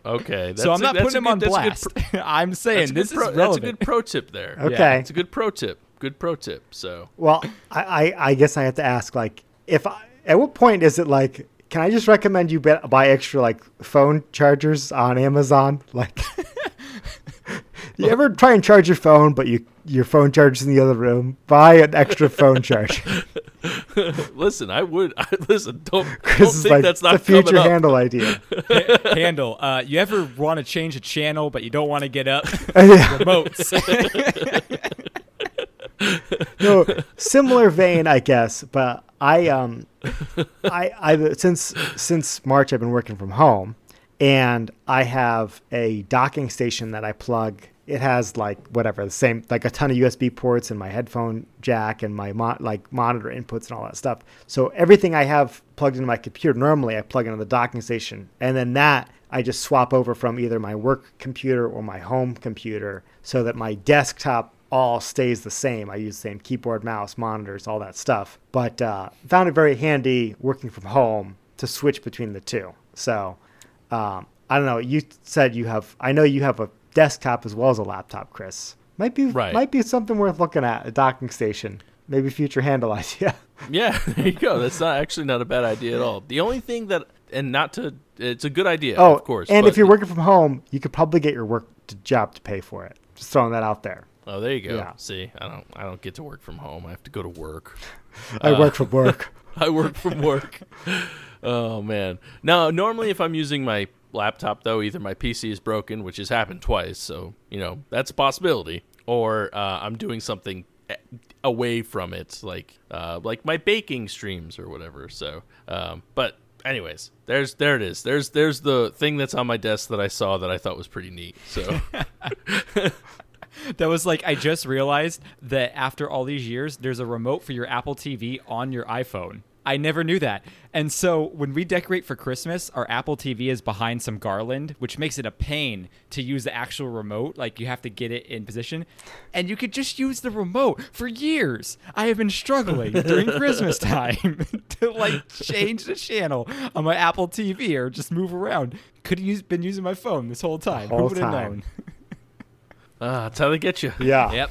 okay. so I'm a- not that's putting a him on good- that's a good blast. pro- I'm saying this pro- is That's a good pro tip there. Okay. It's a good pro tip. Good pro tip. So Well, I, I, I guess I have to ask, like, if I, at what point is it like, can I just recommend you buy extra like phone chargers on Amazon? Like, you ever try and charge your phone, but you your phone charger's in the other room? Buy an extra phone charger. listen, I would. I, listen, don't, don't is think like that's the not future coming up. handle idea. handle. Uh, you ever want to change a channel, but you don't want to get up? Yeah. Remotes. no, similar vein, I guess. But I um, I I since since March I've been working from home, and I have a docking station that I plug. It has like whatever the same like a ton of USB ports and my headphone jack and my mo- like monitor inputs and all that stuff. So everything I have plugged into my computer normally I plug into the docking station, and then that I just swap over from either my work computer or my home computer so that my desktop all stays the same. I use the same keyboard, mouse, monitors, all that stuff. But uh, found it very handy working from home to switch between the two. So um, I don't know. You said you have. I know you have a desktop as well as a laptop, Chris. Might be Right. might be something worth looking at. A docking station, maybe future handle idea. Yeah, there you go. That's not actually not a bad idea at all. The only thing that, and not to, it's a good idea, oh, of course. And if you're working from home, you could probably get your work to job to pay for it. Just throwing that out there. oh, there you go. Yeah. See, I don't, I don't get to work from home. I have to go to work. I Uh, work from work. I work from work. oh man. Now, normally if I'm using my laptop though, either my PC is broken, which has happened twice, so you know that's a possibility, or uh, I'm doing something away from it, like uh, like my baking streams or whatever. So, um, but anyways, there's there it is. There's there's the thing that's on my desk that I saw that I thought was pretty neat. So. That was like I just realized that after all these years, there's a remote for your Apple TV on your iPhone. I never knew that. And so when we decorate for Christmas, our Apple TV is behind some garland, which makes it a pain to use the actual remote. Like you have to get it in position. And you could just use the remote for years. I have been struggling during Christmas time to like change the channel on my Apple TV or just move around. Could have been using my phone this whole time. Who Whole would have time. known? Ah, that's how they get you. Yeah. Yep.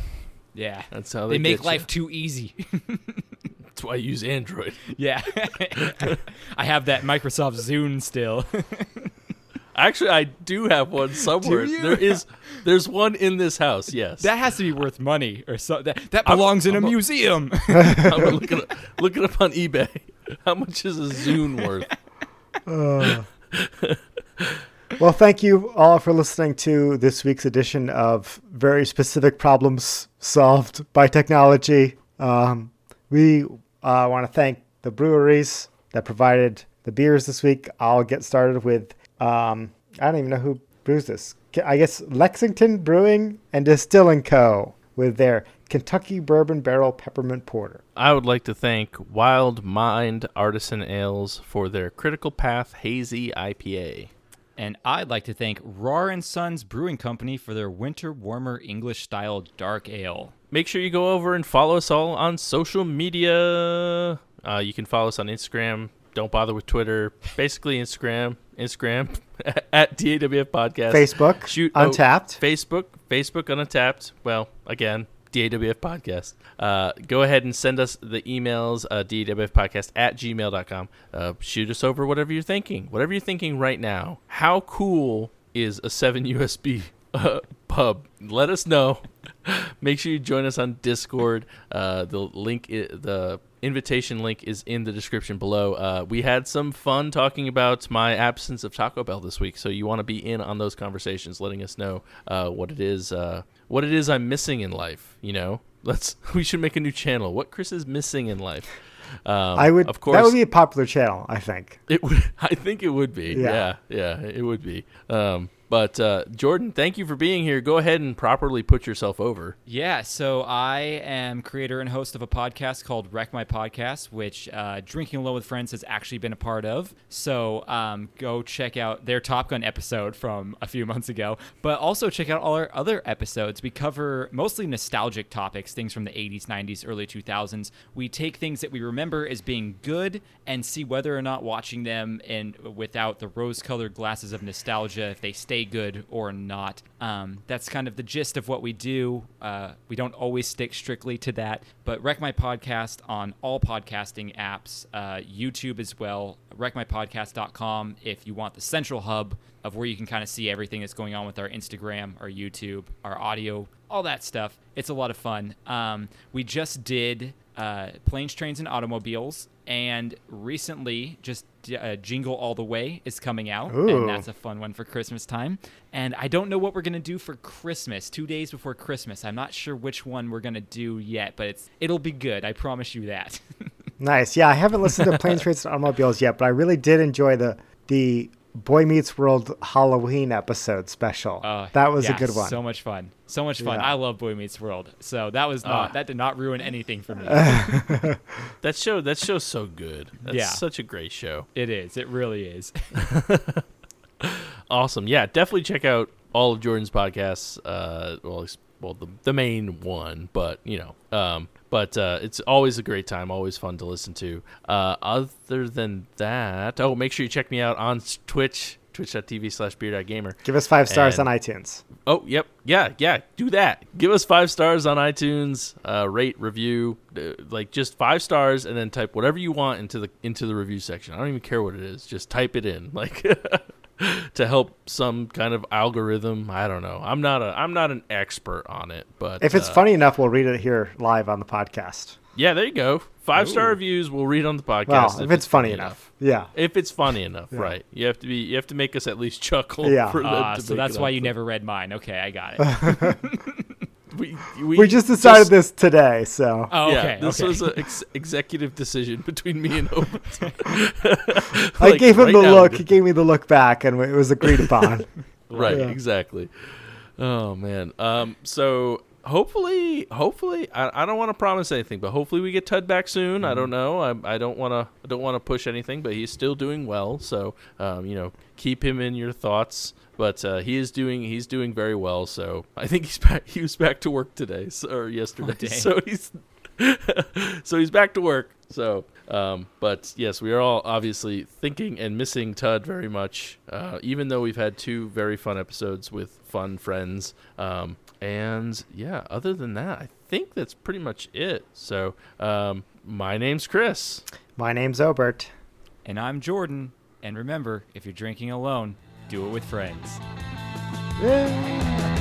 Yeah. That's how they they make get life ya. too easy. That's why I use Android. yeah. I have that Microsoft Zune still. Actually, I do have one somewhere. There is, there's one in this house. Yes, that has to be worth money or so. That, that belongs in a I'm a- museum. I'm gonna look it up, look it up on eBay. How much is a Zune worth? Well, thank you all for listening to this week's edition of very specific problems solved by technology. Um, we uh, want to thank the breweries that provided the beers this week. I'll get started with um, I don't even know who brews this. I guess Lexington Brewing and Distilling Co. with their Kentucky Bourbon Barrel Peppermint Porter. I would like to thank Wild Mind Artisan Ales for their Critical Path Hazy IPA. And I'd like to thank Rahr and Sons Brewing Company for their winter warmer English style dark ale. Make sure you go over and follow us all on social media. Uh, you can follow us on Instagram. Don't bother with Twitter. Basically, Instagram, Instagram at DAWF Podcast. Facebook, Shoot oh, Untappd. Facebook, Facebook Untappd. Well, again, DAWF Podcast. Uh, go ahead and send us the emails, uh, DAWFpodcast at gmail.com. Uh, shoot us over whatever you're thinking. Whatever you're thinking right now. How cool is a 7 USB uh, pub? Let us know. Make sure you join us on Discord. Uh, the link, the invitation link is in the description below. Uh, we had some fun talking about my absence of Taco Bell this week, so you want to be in on those conversations, letting us know uh, what it is, uh, what it is I'm missing in life. You know, let's we should make a new channel. What Chris is missing in life. Um, I would. of course, that would be a popular channel, I think. it would. I think it would be. Yeah. Yeah, yeah, it would be. Um, but uh, Jordan, thank you for being here. Go ahead and properly put yourself over. Yeah, so I am creator and host of a podcast called Wreck My Podcast, which uh, Drinking Alone with Friends has actually been a part of. So um, go check out their Top Gun episode from a few months ago, but also check out all our other episodes. We cover mostly nostalgic topics, things from the 80s, 90s, early 2000s. We take things that we remember as being good and see whether or not watching them and without the rose-colored glasses of nostalgia, if they stay good or not. Um, that's kind of the gist of what we do. Uh, we don't always stick strictly to that, but Wreck My Podcast on all podcasting apps, uh, YouTube as well, wreckmypodcast.com if you want the central hub of where you can kind of see everything that's going on with our Instagram, our YouTube, our audio, all that stuff. It's a lot of fun. Um, we just did uh, Planes, Trains, and Automobiles, and recently just uh, Jingle All the Way is coming out, Ooh. and that's a fun one for Christmas time. And I don't know what we're gonna do for Christmas. Two days before Christmas, I'm not sure which one we're gonna do yet, but it's it'll be good. I promise you that. Nice. Yeah, I haven't listened to Planes, Trains, and Automobiles yet, but I really did enjoy the the Boy Meets World Halloween episode special. Uh, that was yeah, a good one. So much fun. So much fun. Yeah. I love Boy Meets World. So that was not Ah. that did not ruin anything for me. That show, that show's so good. That's Yeah. such a great show. it is. It really is. Awesome. Yeah, definitely check out all of Jordan's podcasts. Uh, well, well the the main one, but you know, um, but uh, it's always a great time, always fun to listen to. Uh, other than that, oh, make sure you check me out on Twitch, twitch.tv slash beard gamer. Give us five stars And- on iTunes. Oh, yep. Yeah, yeah. Do that. Give us five stars on iTunes. Uh, rate, review, like just five stars, and then type whatever you want into the into the review section. I don't even care what it is. Just type it in, like to help some kind of algorithm. I don't know. I'm not a I'm not an expert on it, but If it's uh, funny enough, we'll read it here live on the podcast. yeah, there you go. Five star reviews we'll read on the podcast. Well, if, it's funny enough. Yeah. If it's funny enough, Yeah. right? You have to be. You have to make us at least chuckle. Yeah. For them Ah, to so that's why up. you never read mine. Okay, I got it. We, We just decided this today, so Oh, yeah, this okay. was an ex- executive decision between me and Obert. I gave him right the now, look. good- He gave me the look back, and it was agreed upon. Right, Yeah. exactly. Oh man. Um. So hopefully, hopefully, I, I don't want to promise anything, but hopefully we get Tud back soon. I Mm-hmm. don't know. I, I don't want to. I don't want to push anything, but he's still doing well. So, um, you know, keep him in your thoughts. But uh, he is doing. He's doing very well. So I think he's back. He was back to work today, so, or yesterday. dang. so he's. so he's back to work. So, um, but yes, we are all obviously thinking and missing Tud very much. Uh, even though we've had two very fun episodes with fun friends. Um, and yeah, other than that, I think that's pretty much it. So, um, my name's Chris. My name's Obert. And I'm Jordan. And remember, if you're drinking alone, do it with friends. You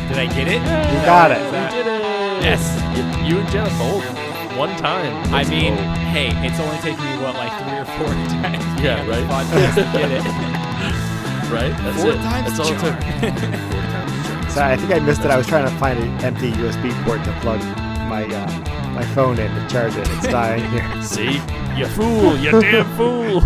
Did I get it? You got it. We did it. Yes. Y- You and Jenna both one time. I mean, hey, it's only taken me what, like three or four times? Yeah, right? Podcast to get it. right? That's Four it. times That's all it took. Four times charm. So I think I missed it. I was trying to find an empty USB port to plug my uh, my phone in to charge it. It's dying here. See, you fool, you damn fool.